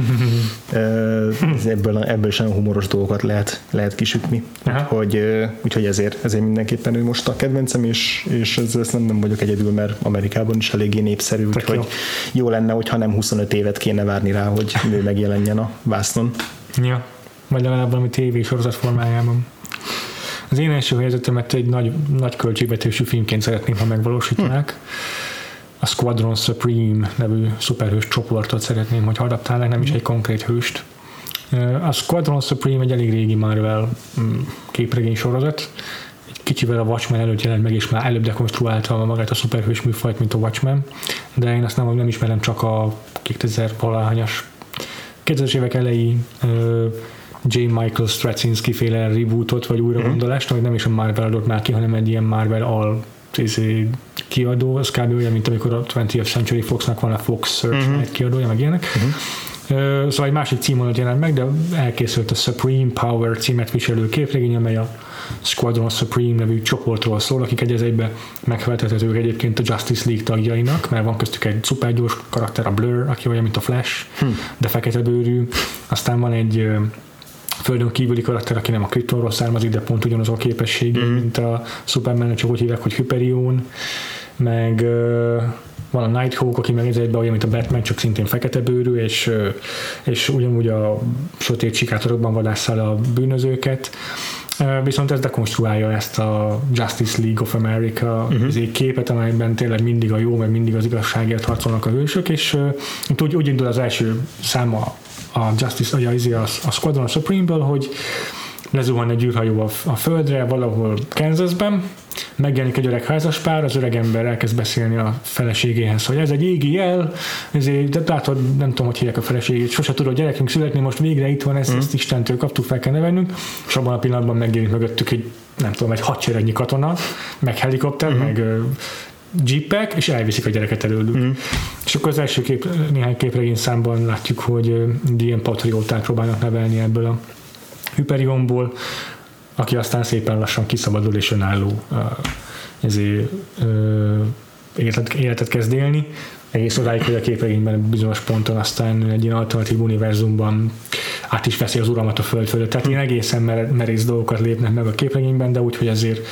Ebből, ebből is nagyon humoros dolgokat lehet, lehet kisütni. Úgyhogy, úgyhogy ezért, ezért mindenképpen ő most a kedvencem, és, és ez, nem, nem vagyok egyedül, mert Amerikában is eléggé népszerű, úgyhogy jó. jó lenne, hogyha nem 25 évet kéne várni rá, hogy ő megjelenjen a vásznon. Ja, vagy legalább valami tévésorozat formájában. Az én első helyzetemet egy nagy, nagy költségvetésű filmként szeretném, ha megvalósítanák. A Squadron Supreme nevű szuperhős csoportot szeretném, hogy adaptálnák, nem is egy konkrét hőst. A Squadron Supreme egy elég régi Marvel mm, képregény sorozat. Kicsivel a Watchmen előtt jelent meg, és már előbb dekonstruálta magát a szuperhős műfajt, mint a Watchmen. De én azt nem, nem ismerem csak a 2000 valahányas 2000-es évek elejé J. Michael Straczynski féle rebootot, vagy újra gondolást, hogy nem is a Marvel adott már ki, hanem egy ilyen Marvel al izé, kiadó, az kb. olyan, mint amikor a 20th Century Foxnak van a Fox Searchlight kiadója, meg ilyenek. Ö, Szóval egy másik cím alatt jelent meg, de elkészült a Supreme Power címet viselő képregény, amely a Squadron Supreme nevű csoportról szól, akik egy egybe megfeleltethetők egyébként a Justice League tagjainak, mert van köztük egy szupergyors karakter, a Blur, aki olyan, mint a Flash, de fekete bőrű. Aztán van egy földön kívüli karakter, aki nem a Kryptonról származik, de pont ugyanazon a képességei, mm. mint a Superman, csak úgy hívják, hogy Hyperion, meg ö, van a Nighthawk, aki meg egyben olyan, mint a Batman, csak szintén fekete bőrű, és, ö, és ugyanúgy a sötét sikátorokban vadásszál a bűnözőket. Viszont ez dekonstruálja ezt a Justice League of America uh-huh. képet, amelyben tényleg mindig a jó, meg mindig az igazságért harcolnak a hősök, és itt úgy, úgy indul az első száma a Justice, a, izé, a, a Squadron Supreme-ből, hogy lezuhan egy űrhajó a, a földre, valahol Kansasben, megjelenik egy öreg házaspár, az öreg ember elkezd beszélni a feleségéhez, hogy ez egy égi jel, ezért, de látod, nem tudom, hogy hívják a feleségét, sose tudod gyerekünk születni, most végre itt van, ezt, mm. ezt Istentől kaptuk, fel kell nevelnünk, és abban a pillanatban megjelenik mögöttük egy, nem tudom, egy hadseregnyi katona, meg helikopter, mm. meg jeepek, és elviszik a gyereket előlük. Mm. És akkor az első kép, néhány képregény számban látjuk, hogy ilyen patrióták próbálnak nevelni ebből a Hyperionból, aki aztán szépen lassan kiszabadul és önálló ezért, életet, életet kezd élni. Egész odáig, hogy a képregényben bizonyos ponton aztán egy ilyen alternatív univerzumban át is veszi az uralmat a föld fölött. Tehát ilyen egészen mer- merész dolgokat lépnek meg a képregényben, de úgy, hogy azért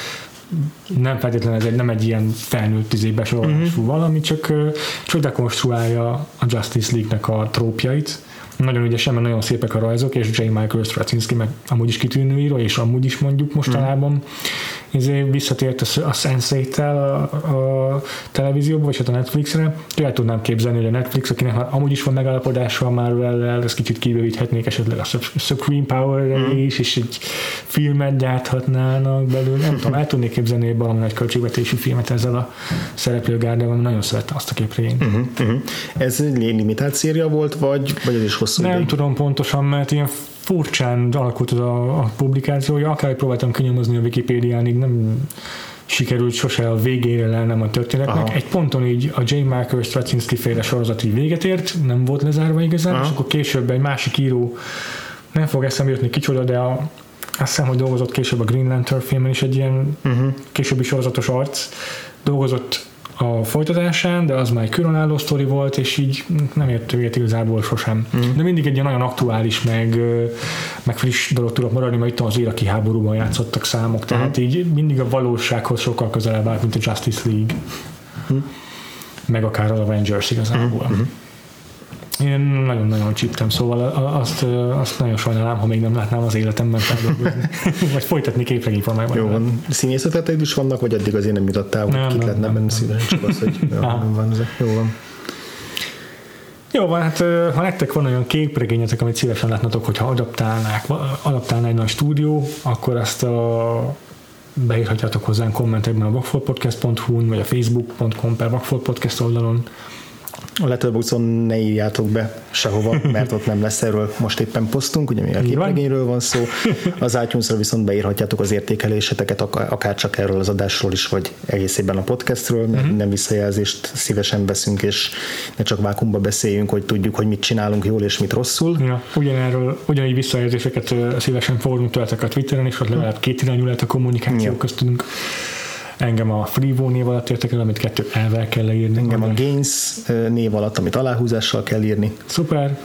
nem feltétlenül ez egy, nem egy ilyen felnőtt izé besorolású valami, csak, csak dekonstruálja a Justice League-nek a trópjait. Nagyon ügyesen, mert nagyon szépek a rajzok, és J. Michael Straczynski meg amúgy is kitűnő író, és amúgy is mondjuk mostanában izé visszatért a, a Sense8-tel a, a televízióba, vagy hát a Netflixre. El tudnám képzelni, hogy a Netflix, akinek már amúgy is van megállapodása a Marvel-el, ezt kicsit kibővíthetnék esetleg a Sup- Supreme power is, és egy filmet gyárthatnának belőle. Nem tudom, el tudnék képzelni egy valami nagy költségvetésű filmet ezzel a szereplőgárdával, nagyon szerettem azt a képregényt. Uh-huh, uh-huh. Ez egy limitált széria volt, vagy, vagy ez is hosszú Nem ideig? tudom pontosan, mert ilyen furcsán alakult a, a publikációja, akár próbáltam kinyomozni a Wikipédián, így nem sikerült sose a végére lennem a történetnek. Aha. Egy ponton így a J. Michael Straczynski féle sorozat így véget ért, nem volt lezárva igazán, Aha. és akkor később egy másik író, nem fog eszembe jutni kicsoda, de a, azt hiszem, hogy dolgozott később a Green Lantern filmen is egy ilyen uh-huh. későbbi sorozatos arc, dolgozott a folytatásán, de az már egy különálló sztori volt, és így nem ért véget igazából sosem. Mm. De mindig egy ilyen nagyon aktuális, meg, meg friss dolog tudott maradni, mert itt az iraki háborúban játszottak számok, tehát így mindig a valósághoz sokkal közelebb állt, mint a Justice League. Meg akár az Avengers igazából. Én nagyon-nagyon csíptem, szóval azt, azt nagyon sajnálom, ha még nem látnám az életemben feldolgozni. Vagy folytatni képregényformájában. Jó van. Színészeteid is vannak, vagy addig azért nem jutottál, hogy Nem, kik nem, lehetne nem, nem. szívesen, csak az, hogy jó, nem van. ez- Jó van. Jó van, hát ha nektek van olyan képregényetek, amit szívesen látnatok, hogyha adaptálnák, adaptálná egy nagy stúdió, akkor azt a beírhatjátok hozzánk kommentekben a vakfoltpodcast.hu-n, vagy a facebook.com per vakfoltpodcast oldalon. A Letterboxdon ne írjátok be sehova, mert ott nem lesz erről most éppen posztunk, ugye mi a képregényről van szó. Az itunes viszont beírhatjátok az értékeléseteket, ak- akár csak erről az adásról is, vagy egészében a podcastről, mert minden visszajelzést szívesen veszünk, és ne csak vákumba beszéljünk, hogy tudjuk, hogy mit csinálunk jól és mit rosszul. Ja, ugyanerről, ugyanígy visszajelzéseket szívesen fogadunk tőletek a Twitteren is, ott legalább két irányú lehet a kommunikáció Ja. köztünk. Engem a Freevo név alatt értek el, amit kettő elvel kell leírni. Engem a Gains név alatt, amit aláhúzással kell írni. Szuper.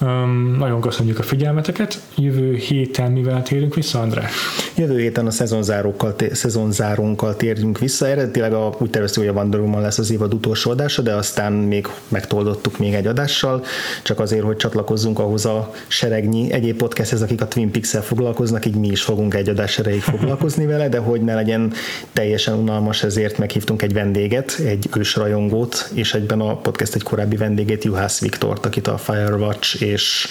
Um, nagyon köszönjük a figyelmeteket. Jövő héten mivel térünk vissza, András? Jövő héten a szezonzárókkal, szezonzárónkkal térjünk vissza. Eredetileg a, úgy terveztük, hogy a Wonder Woman lesz az évad utolsó adása, de aztán még megtoldottuk még egy adással, csak azért, hogy csatlakozzunk ahhoz a seregnyi egyéb podcasthez, akik a Twin Peaks-el foglalkoznak, így mi is fogunk egy adás erejéig foglalkozni vele, de hogy ne legyen teljesen unalmas, ezért meghívtunk egy vendéget, egy ősrajongót, és egyben a podcast egy korábbi vendégét, Juhász Viktort, akit a Firewatch és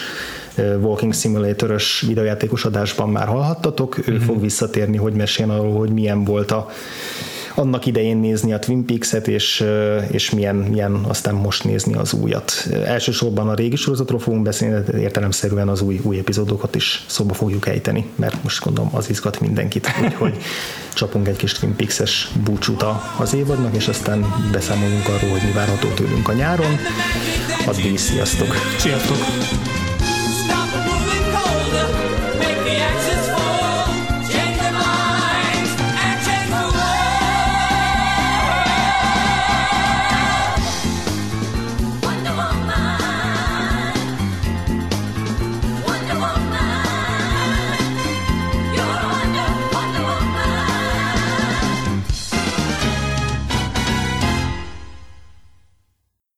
Walking Simulator-ös videójátékos adásban már hallhattatok. Ő Mhm. fog visszatérni, hogy meséljen arról, hogy milyen volt a annak idején nézni a Twin Peaks-et, és, és milyen, milyen aztán most nézni az újat. Elsősorban a régi sorozatról fogunk beszélni, de értelemszerűen az új, új epizódokat is szóba fogjuk ejteni, mert most gondolom az izgat mindenkit, úgyhogy csapunk egy kis Twin Peaks-es búcsút az évadnak, és aztán beszámolunk arról, hogy mi várható tőlünk a nyáron. Addig is sziasztok! Sziasztok!